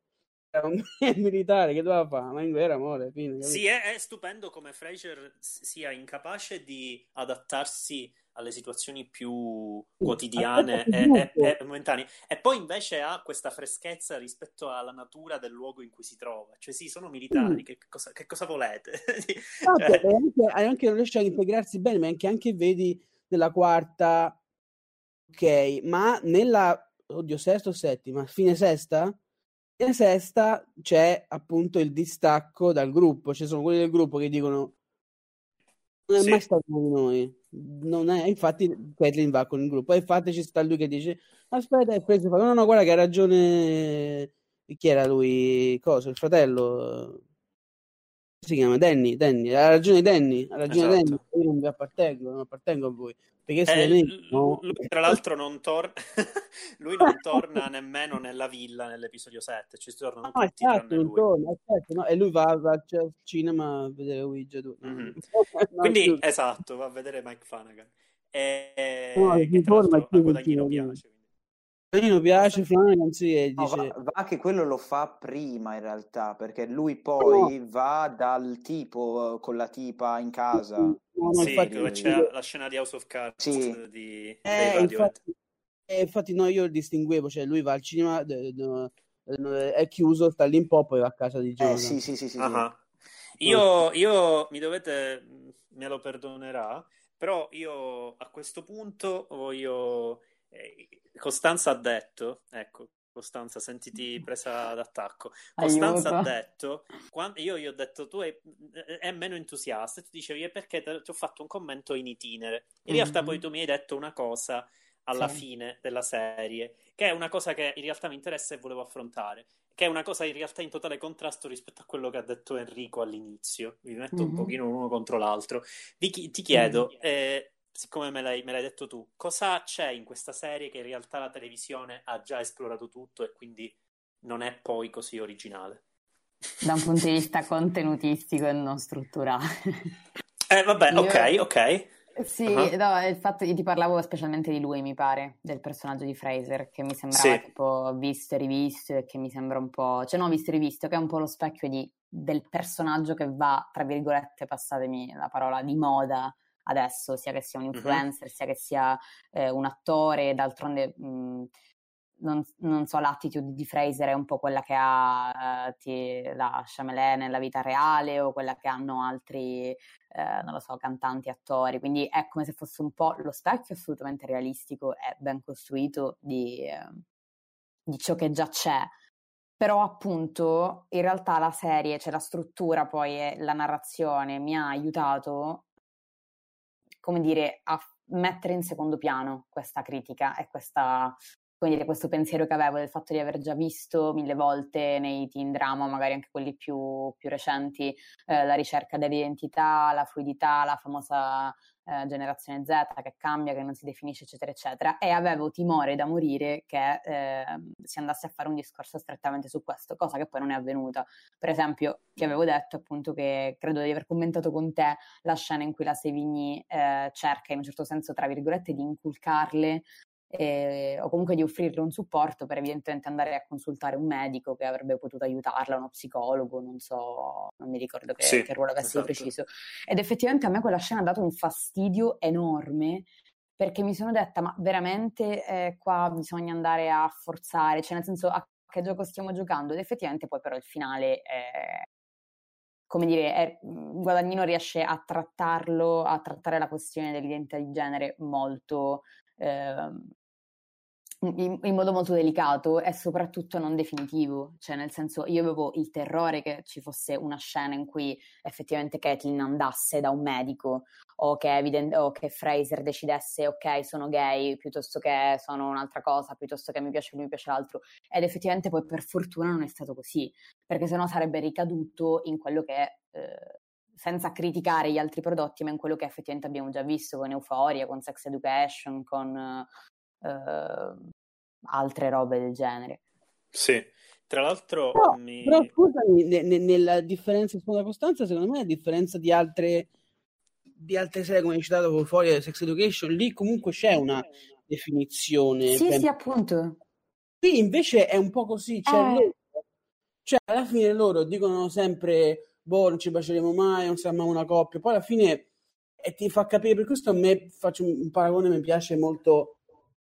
un militare che doveva fare, ma in guerra amore. Fine, sì, è, è, stupendo come Fraser sia incapace di adattarsi alle situazioni più quotidiane e, e, e, momentanee. E poi invece ha questa freschezza rispetto alla natura del luogo in cui si trova. Cioè, sì, sono militari, mm. che, cosa, che, cosa, volete? cioè... e anche, anche, non riesce a integrarsi bene, ma anche, anche vedi nella quarta, ok, ma nella, oddio, sesta o settima, fine sesta? In sesta c'è appunto il distacco dal gruppo, ci sono quelli del gruppo che dicono non è sì. mai stato con noi, non è, infatti Kathleen va con il gruppo e infatti ci sta lui che dice aspetta è preso, no no guarda che ha ragione chi era lui, cosa, il fratello si chiama Danny, Danny, ha ragione Danny, ha ragione esatto. Danny, io non vi appartengo, non appartengo a voi. Perché eh, l- no... lui, tra l'altro non torna lui non torna nemmeno nella villa nell'episodio 7, ci tornano ah, tutti certo, non torna, certo, no? e lui va, va al cinema a vedere Ouija mm-hmm. no, quindi esatto, va a vedere Mike Flanagan e no, che tra l'altro a Guadagnino piace Guadagnino piace Flanagan sì, e dice... No, va, va, che quello lo fa prima in realtà perché lui poi no. va dal tipo con la tipa in casa no, sì, infatti, dove c'è la scena di House of Cards sì. di, eh, infatti, eh, infatti no io distinguevo cioè lui va al cinema d- d- d- è chiuso sta lì un po' poi va a casa di Giorgio eh, sì sì sì, sì, uh-huh. io, io mi dovete me lo perdonerà però io a questo punto voglio eh, Costanza ha detto, ecco, Costanza, sentiti presa d'attacco. Costanza Aiuto. ha detto, quando, io gli ho detto tu è, è meno entusiasta, e tu dicevi è perché te, ti ho fatto un commento in itinere. In mm-hmm. realtà poi tu mi hai detto una cosa alla sì. fine della serie, che è una cosa che in realtà mi interessa e volevo affrontare, che è una cosa in realtà in totale contrasto rispetto a quello che ha detto Enrico all'inizio. Vi metto mm-hmm. un pochino uno contro l'altro. Vi, ti chiedo, mm-hmm. eh, siccome me l'hai, me l'hai, detto tu, cosa c'è in questa serie che in realtà la televisione ha già esplorato tutto e quindi non è poi così originale? Da un punto di vista contenutistico e non strutturale. Eh, vabbè, Io... ok, ok. Sì, uh-huh. no, il fatto, io ti parlavo specialmente di lui, mi pare, del personaggio di Fraser, che mi sembrava sì. tipo visto e rivisto e che mi sembra un po', cioè no, visto e rivisto, che è un po' lo specchio di, del personaggio che va, tra virgolette, passatemi la parola, di moda adesso, sia che sia un influencer, uh-huh. sia che sia eh, un attore, d'altronde mh, non, non, so, l'attitude di Fraser è un po' quella che ha eh, ti, la Chamelin nella vita reale o quella che hanno altri, eh, non lo so, cantanti, attori, quindi è come se fosse un po' lo specchio assolutamente realistico e ben costruito di, eh, di ciò che già c'è. Però appunto in realtà la serie, cioè la struttura poi e la narrazione mi ha aiutato come dire, a mettere in secondo piano questa critica e questa dire, questo pensiero che avevo del fatto di aver già visto mille volte nei teen drama, magari anche quelli più, più recenti, eh, la ricerca dell'identità, la fluidità, la famosa eh, generazione Z che cambia, che non si definisce, eccetera, eccetera. E avevo timore da morire che eh, si andasse a fare un discorso strettamente su questo, cosa che poi non è avvenuta. Per esempio, ti avevo detto appunto che credo di aver commentato con te la scena in cui la Sevigny eh, cerca in un certo senso, tra virgolette, di inculcarle eh, o comunque di offrirle un supporto per evidentemente andare a consultare un medico che avrebbe potuto aiutarla, uno psicologo, non so, non mi ricordo che, Sì, che ruolo avesse esatto. preciso. Ed effettivamente a me quella scena ha dato un fastidio enorme perché mi sono detta, ma veramente eh, qua bisogna andare a forzare, cioè nel senso a che gioco stiamo giocando? Ed effettivamente poi però il finale è, come dire, è- Guadagnino riesce a trattarlo, a trattare la questione dell'identità di genere molto, ehm, in, in modo molto delicato e soprattutto non definitivo, cioè nel senso io avevo il terrore che ci fosse una scena in cui effettivamente Caitlyn andasse da un medico o che, eviden- o che Fraser decidesse ok sono gay piuttosto che sono un'altra cosa, piuttosto che mi piace lui, mi piace l'altro. Ed effettivamente poi per fortuna non è stato così, perché sennò sarebbe ricaduto in quello che... eh, senza criticare gli altri prodotti, ma in quello che effettivamente abbiamo già visto con Euphoria, con Sex Education, con eh, altre robe del genere. Sì. Tra l'altro, Però, mi... però scusami, ne- ne- nella differenza di Sponda Costanza, secondo me, a differenza di altre, di altre serie come hai citato con Fuori e Sex Education, lì comunque c'è una definizione. Sì, ben- sì, appunto. Qui invece è un po' così, cioè, Eh. loro- cioè, alla fine loro dicono sempre, boh, non ci baceremo mai, non siamo una coppia, poi alla fine e ti fa capire, per questo a me faccio un paragone, mi piace molto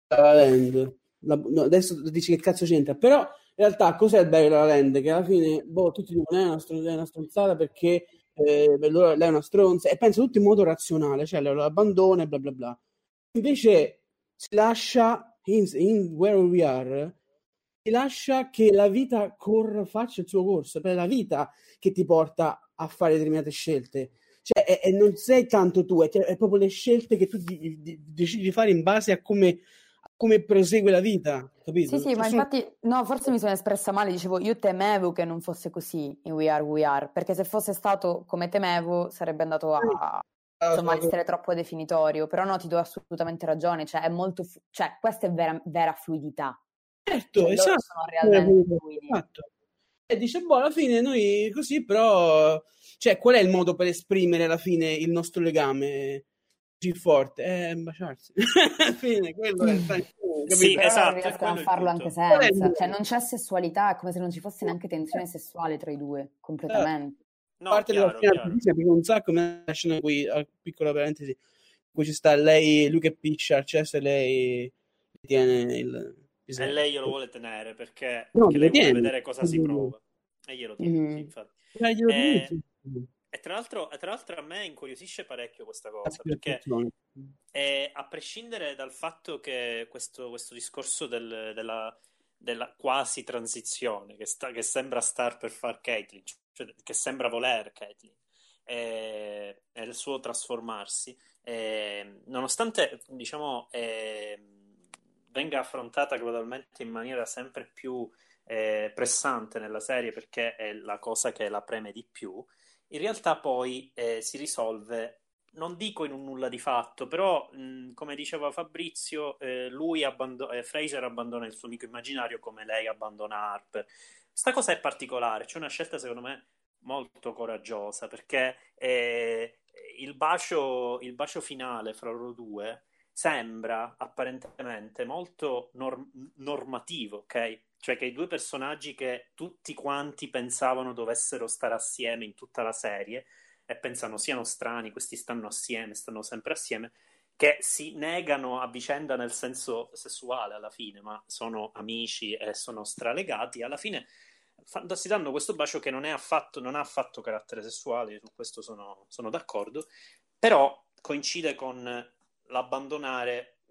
La La Land. La- no, adesso dici che cazzo c'entra, però in realtà cos'è il bello della Land? Che alla fine, boh, tutti dicono, "Eh, è una, è una stronzata perché eh, beh, loro- lei è una stronza, e penso tutto in modo razionale, cioè lo abbandona e bla bla bla. Invece si lascia, in, in Where We Are, ti lascia che la vita corra, faccia il suo corso, è la vita che ti porta a fare determinate scelte. Cioè, e, e non sei tanto tu, è, è proprio le scelte che tu di- di- decidi di fare in base a come, a come prosegue la vita, capito? Sì, sì, ma Cioè, sono- infatti, no, forse mi sono espressa male, dicevo, io temevo che non fosse così in We Are We Are, perché se fosse stato come temevo sarebbe andato a, insomma, essere troppo definitorio, però no, ti do assolutamente ragione, cioè è molto, fu- cioè questa è vera, vera fluidità, Certo, cioè esatto. sono realmente fluidi. Esatto. E dice, boh, alla fine noi così, però, cioè, qual è il modo per esprimere alla fine il nostro legame così forte? È baciarsi. alla fine, quello è, capito? Sì, Però esatto, riescono a farlo anche senza, cioè non c'è sessualità, è come se non ci fosse neanche tensione sessuale tra i due, completamente. No, A parte chiaro, la scena perché un sacco me la scena qui, piccola parentesi, in cui ci sta lei, lui che piscia al cesso e lei tiene il E lei glielo vuole tenere perché, No, perché lei vuole vedere cosa si Mm. prova. E glielo tiene, Mhm. sì, infatti. Dai, glielo Eh, dici. E tra l'altro, e tra l'altro a me incuriosisce parecchio questa cosa, perché eh, a prescindere dal fatto che questo, questo discorso del- della, della quasi transizione, che, sta- che sembra star per far Caitlyn, cioè che sembra voler Caitlyn, eh, e il suo trasformarsi, eh, nonostante, diciamo, eh, venga affrontata gradualmente in maniera sempre più eh, pressante nella serie perché è la cosa che la preme di più, in realtà poi eh, si risolve, non dico in un nulla di fatto, però mh, come diceva Fabrizio, eh, lui abbando- eh, Fraser abbandona il suo amico immaginario come lei abbandona Harper. Questa cosa è particolare, c'è una scelta secondo me molto coraggiosa perché eh, il bacio, il bacio finale fra loro due sembra apparentemente molto norm- normativo, ok? Cioè che i due personaggi che tutti quanti pensavano dovessero stare assieme in tutta la serie e pensano siano strani, questi stanno assieme, stanno sempre assieme, che si negano a vicenda nel senso sessuale alla fine, ma sono amici e sono stralegati, alla fine si danno questo bacio che non, affatto, non ha affatto carattere sessuale, su questo sono, sono d'accordo, però coincide con l'abbandonare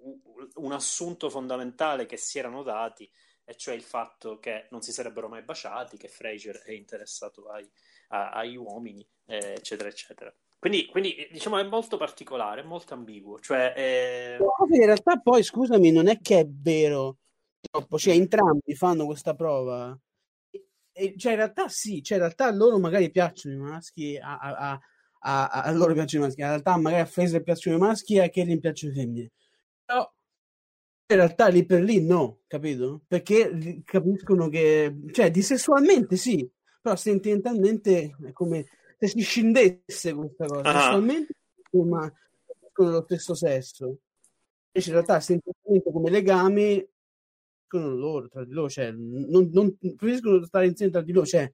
un assunto fondamentale che si erano dati, e cioè il fatto che non si sarebbero mai baciati, che Fraser è interessato ai, a- agli uomini, eh, eccetera, eccetera. Quindi, quindi, diciamo, è molto particolare, è molto ambiguo. Cioè, eh, In realtà poi, scusami, non è che è vero troppo, cioè entrambi fanno questa prova. E, cioè in realtà sì, cioè in realtà loro magari piacciono i maschi, a, a, a loro piacciono i maschi, in realtà magari a Fraser piacciono i maschi e a Kelly piacciono le femmine. Però in realtà lì per lì no, capito? Perché capiscono che, cioè, di sessualmente sì, però sentimentalmente è come se si scindesse questa cosa. Ah. Sessualmente, ma con lo stesso sesso. Invece in realtà sentimentalmente come legami loro, tra di loro, cioè, non, non preferiscono stare insieme tra di loro, cioè,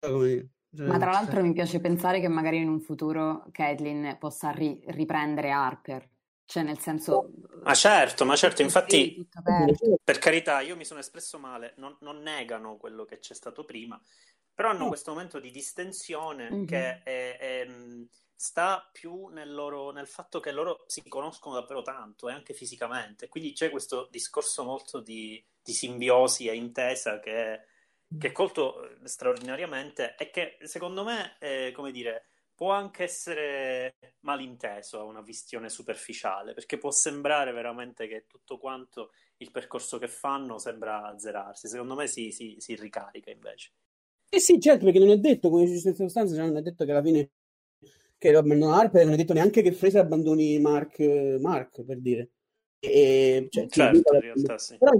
come, cioè, Ma tra l'altro mi piace pensare che magari in un futuro Caitlyn possa ri- riprendere Harper. Cioè, nel senso... Ma certo, ma certo, infatti, per carità, io mi sono espresso male, non, non negano quello che c'è stato prima, però hanno No. questo momento di distensione Mhm. che è- è, mh, sta più nel, loro, nel fatto che loro si conoscono davvero tanto e anche fisicamente, quindi c'è questo discorso molto di, di simbiosi e intesa che, che è colto eh, straordinariamente e che secondo me, eh, come dire, può anche essere malinteso a una visione superficiale, perché può sembrare veramente che tutto quanto il percorso che fanno sembra azzerarsi. Secondo me si, si- si ricarica invece. Eh sì, certo, perché non è detto, come dice in sostanza, cioè non è detto che alla fine che lo abbandona Harper, non è detto neanche che Fraser abbandoni Mark, Mark per dire. E, cioè, Certo, in realtà sì. Però,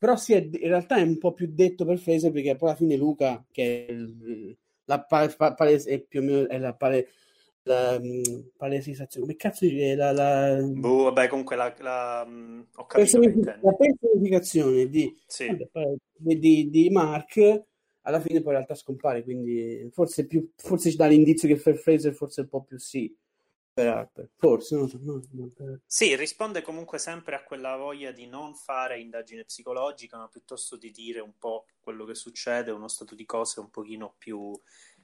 però sì, è- in realtà è un po' più detto per Fraser perché poi alla fine Luca, che è la pa- pa- palese- è più o meno è la, pale, la mm, palesizzazione, come cazzo dire, la, la, Boh, vabbè, comunque la, la- mh, ho capito che la personificazione di, Sì. vabbè, di, di- Mark alla fine poi in realtà scompare, quindi forse, più, forse ci dà l'indizio che per Fraser forse un po' più sì per Harper, forse, non so, no, no, per- Sì, risponde comunque sempre a quella voglia di non fare indagine psicologica, ma piuttosto di dire un po' quello che succede, uno stato di cose un pochino più,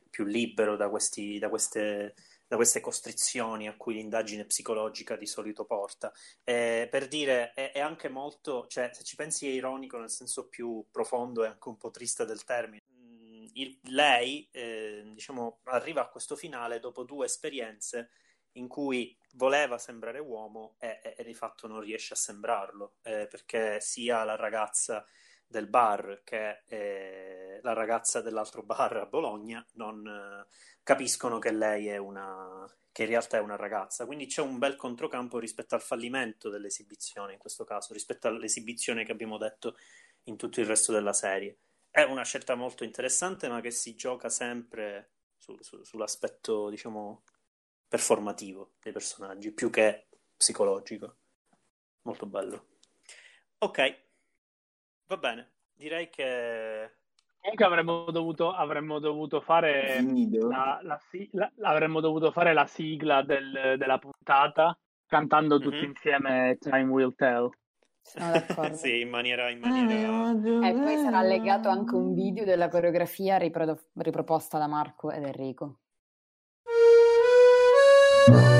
più libero da questi, da queste, da queste costrizioni a cui l'indagine psicologica di solito porta. Eh, per dire, è, è anche molto, cioè, se ci pensi è ironico nel senso più profondo e anche un po' triste del termine. Mm, il- lei, eh, diciamo, arriva a questo finale dopo due esperienze in cui voleva sembrare uomo e, e- e di fatto non riesce a sembrarlo, eh, perché sia la ragazza del bar che eh, la ragazza dell'altro bar a Bologna non eh, capiscono che lei è una che in realtà è una ragazza, quindi c'è un bel controcampo rispetto al fallimento dell'esibizione in questo caso, rispetto all'esibizione che abbiamo detto in tutto il resto della serie. È una scelta molto interessante, ma che si gioca sempre su- su- sull'aspetto, diciamo, performativo dei personaggi più che psicologico. Molto bello. Ok, va bene. Direi che Comunque avremmo dovuto, avremmo dovuto fare la, la si- la- avremmo dovuto fare la sigla del- della puntata cantando tutti Mhm. insieme Time Will Tell. Sono sì, in maniera, in maniera... E poi sarà allegato anche un video della coreografia riprodo- riproposta da Marco ed Enrico. Bye.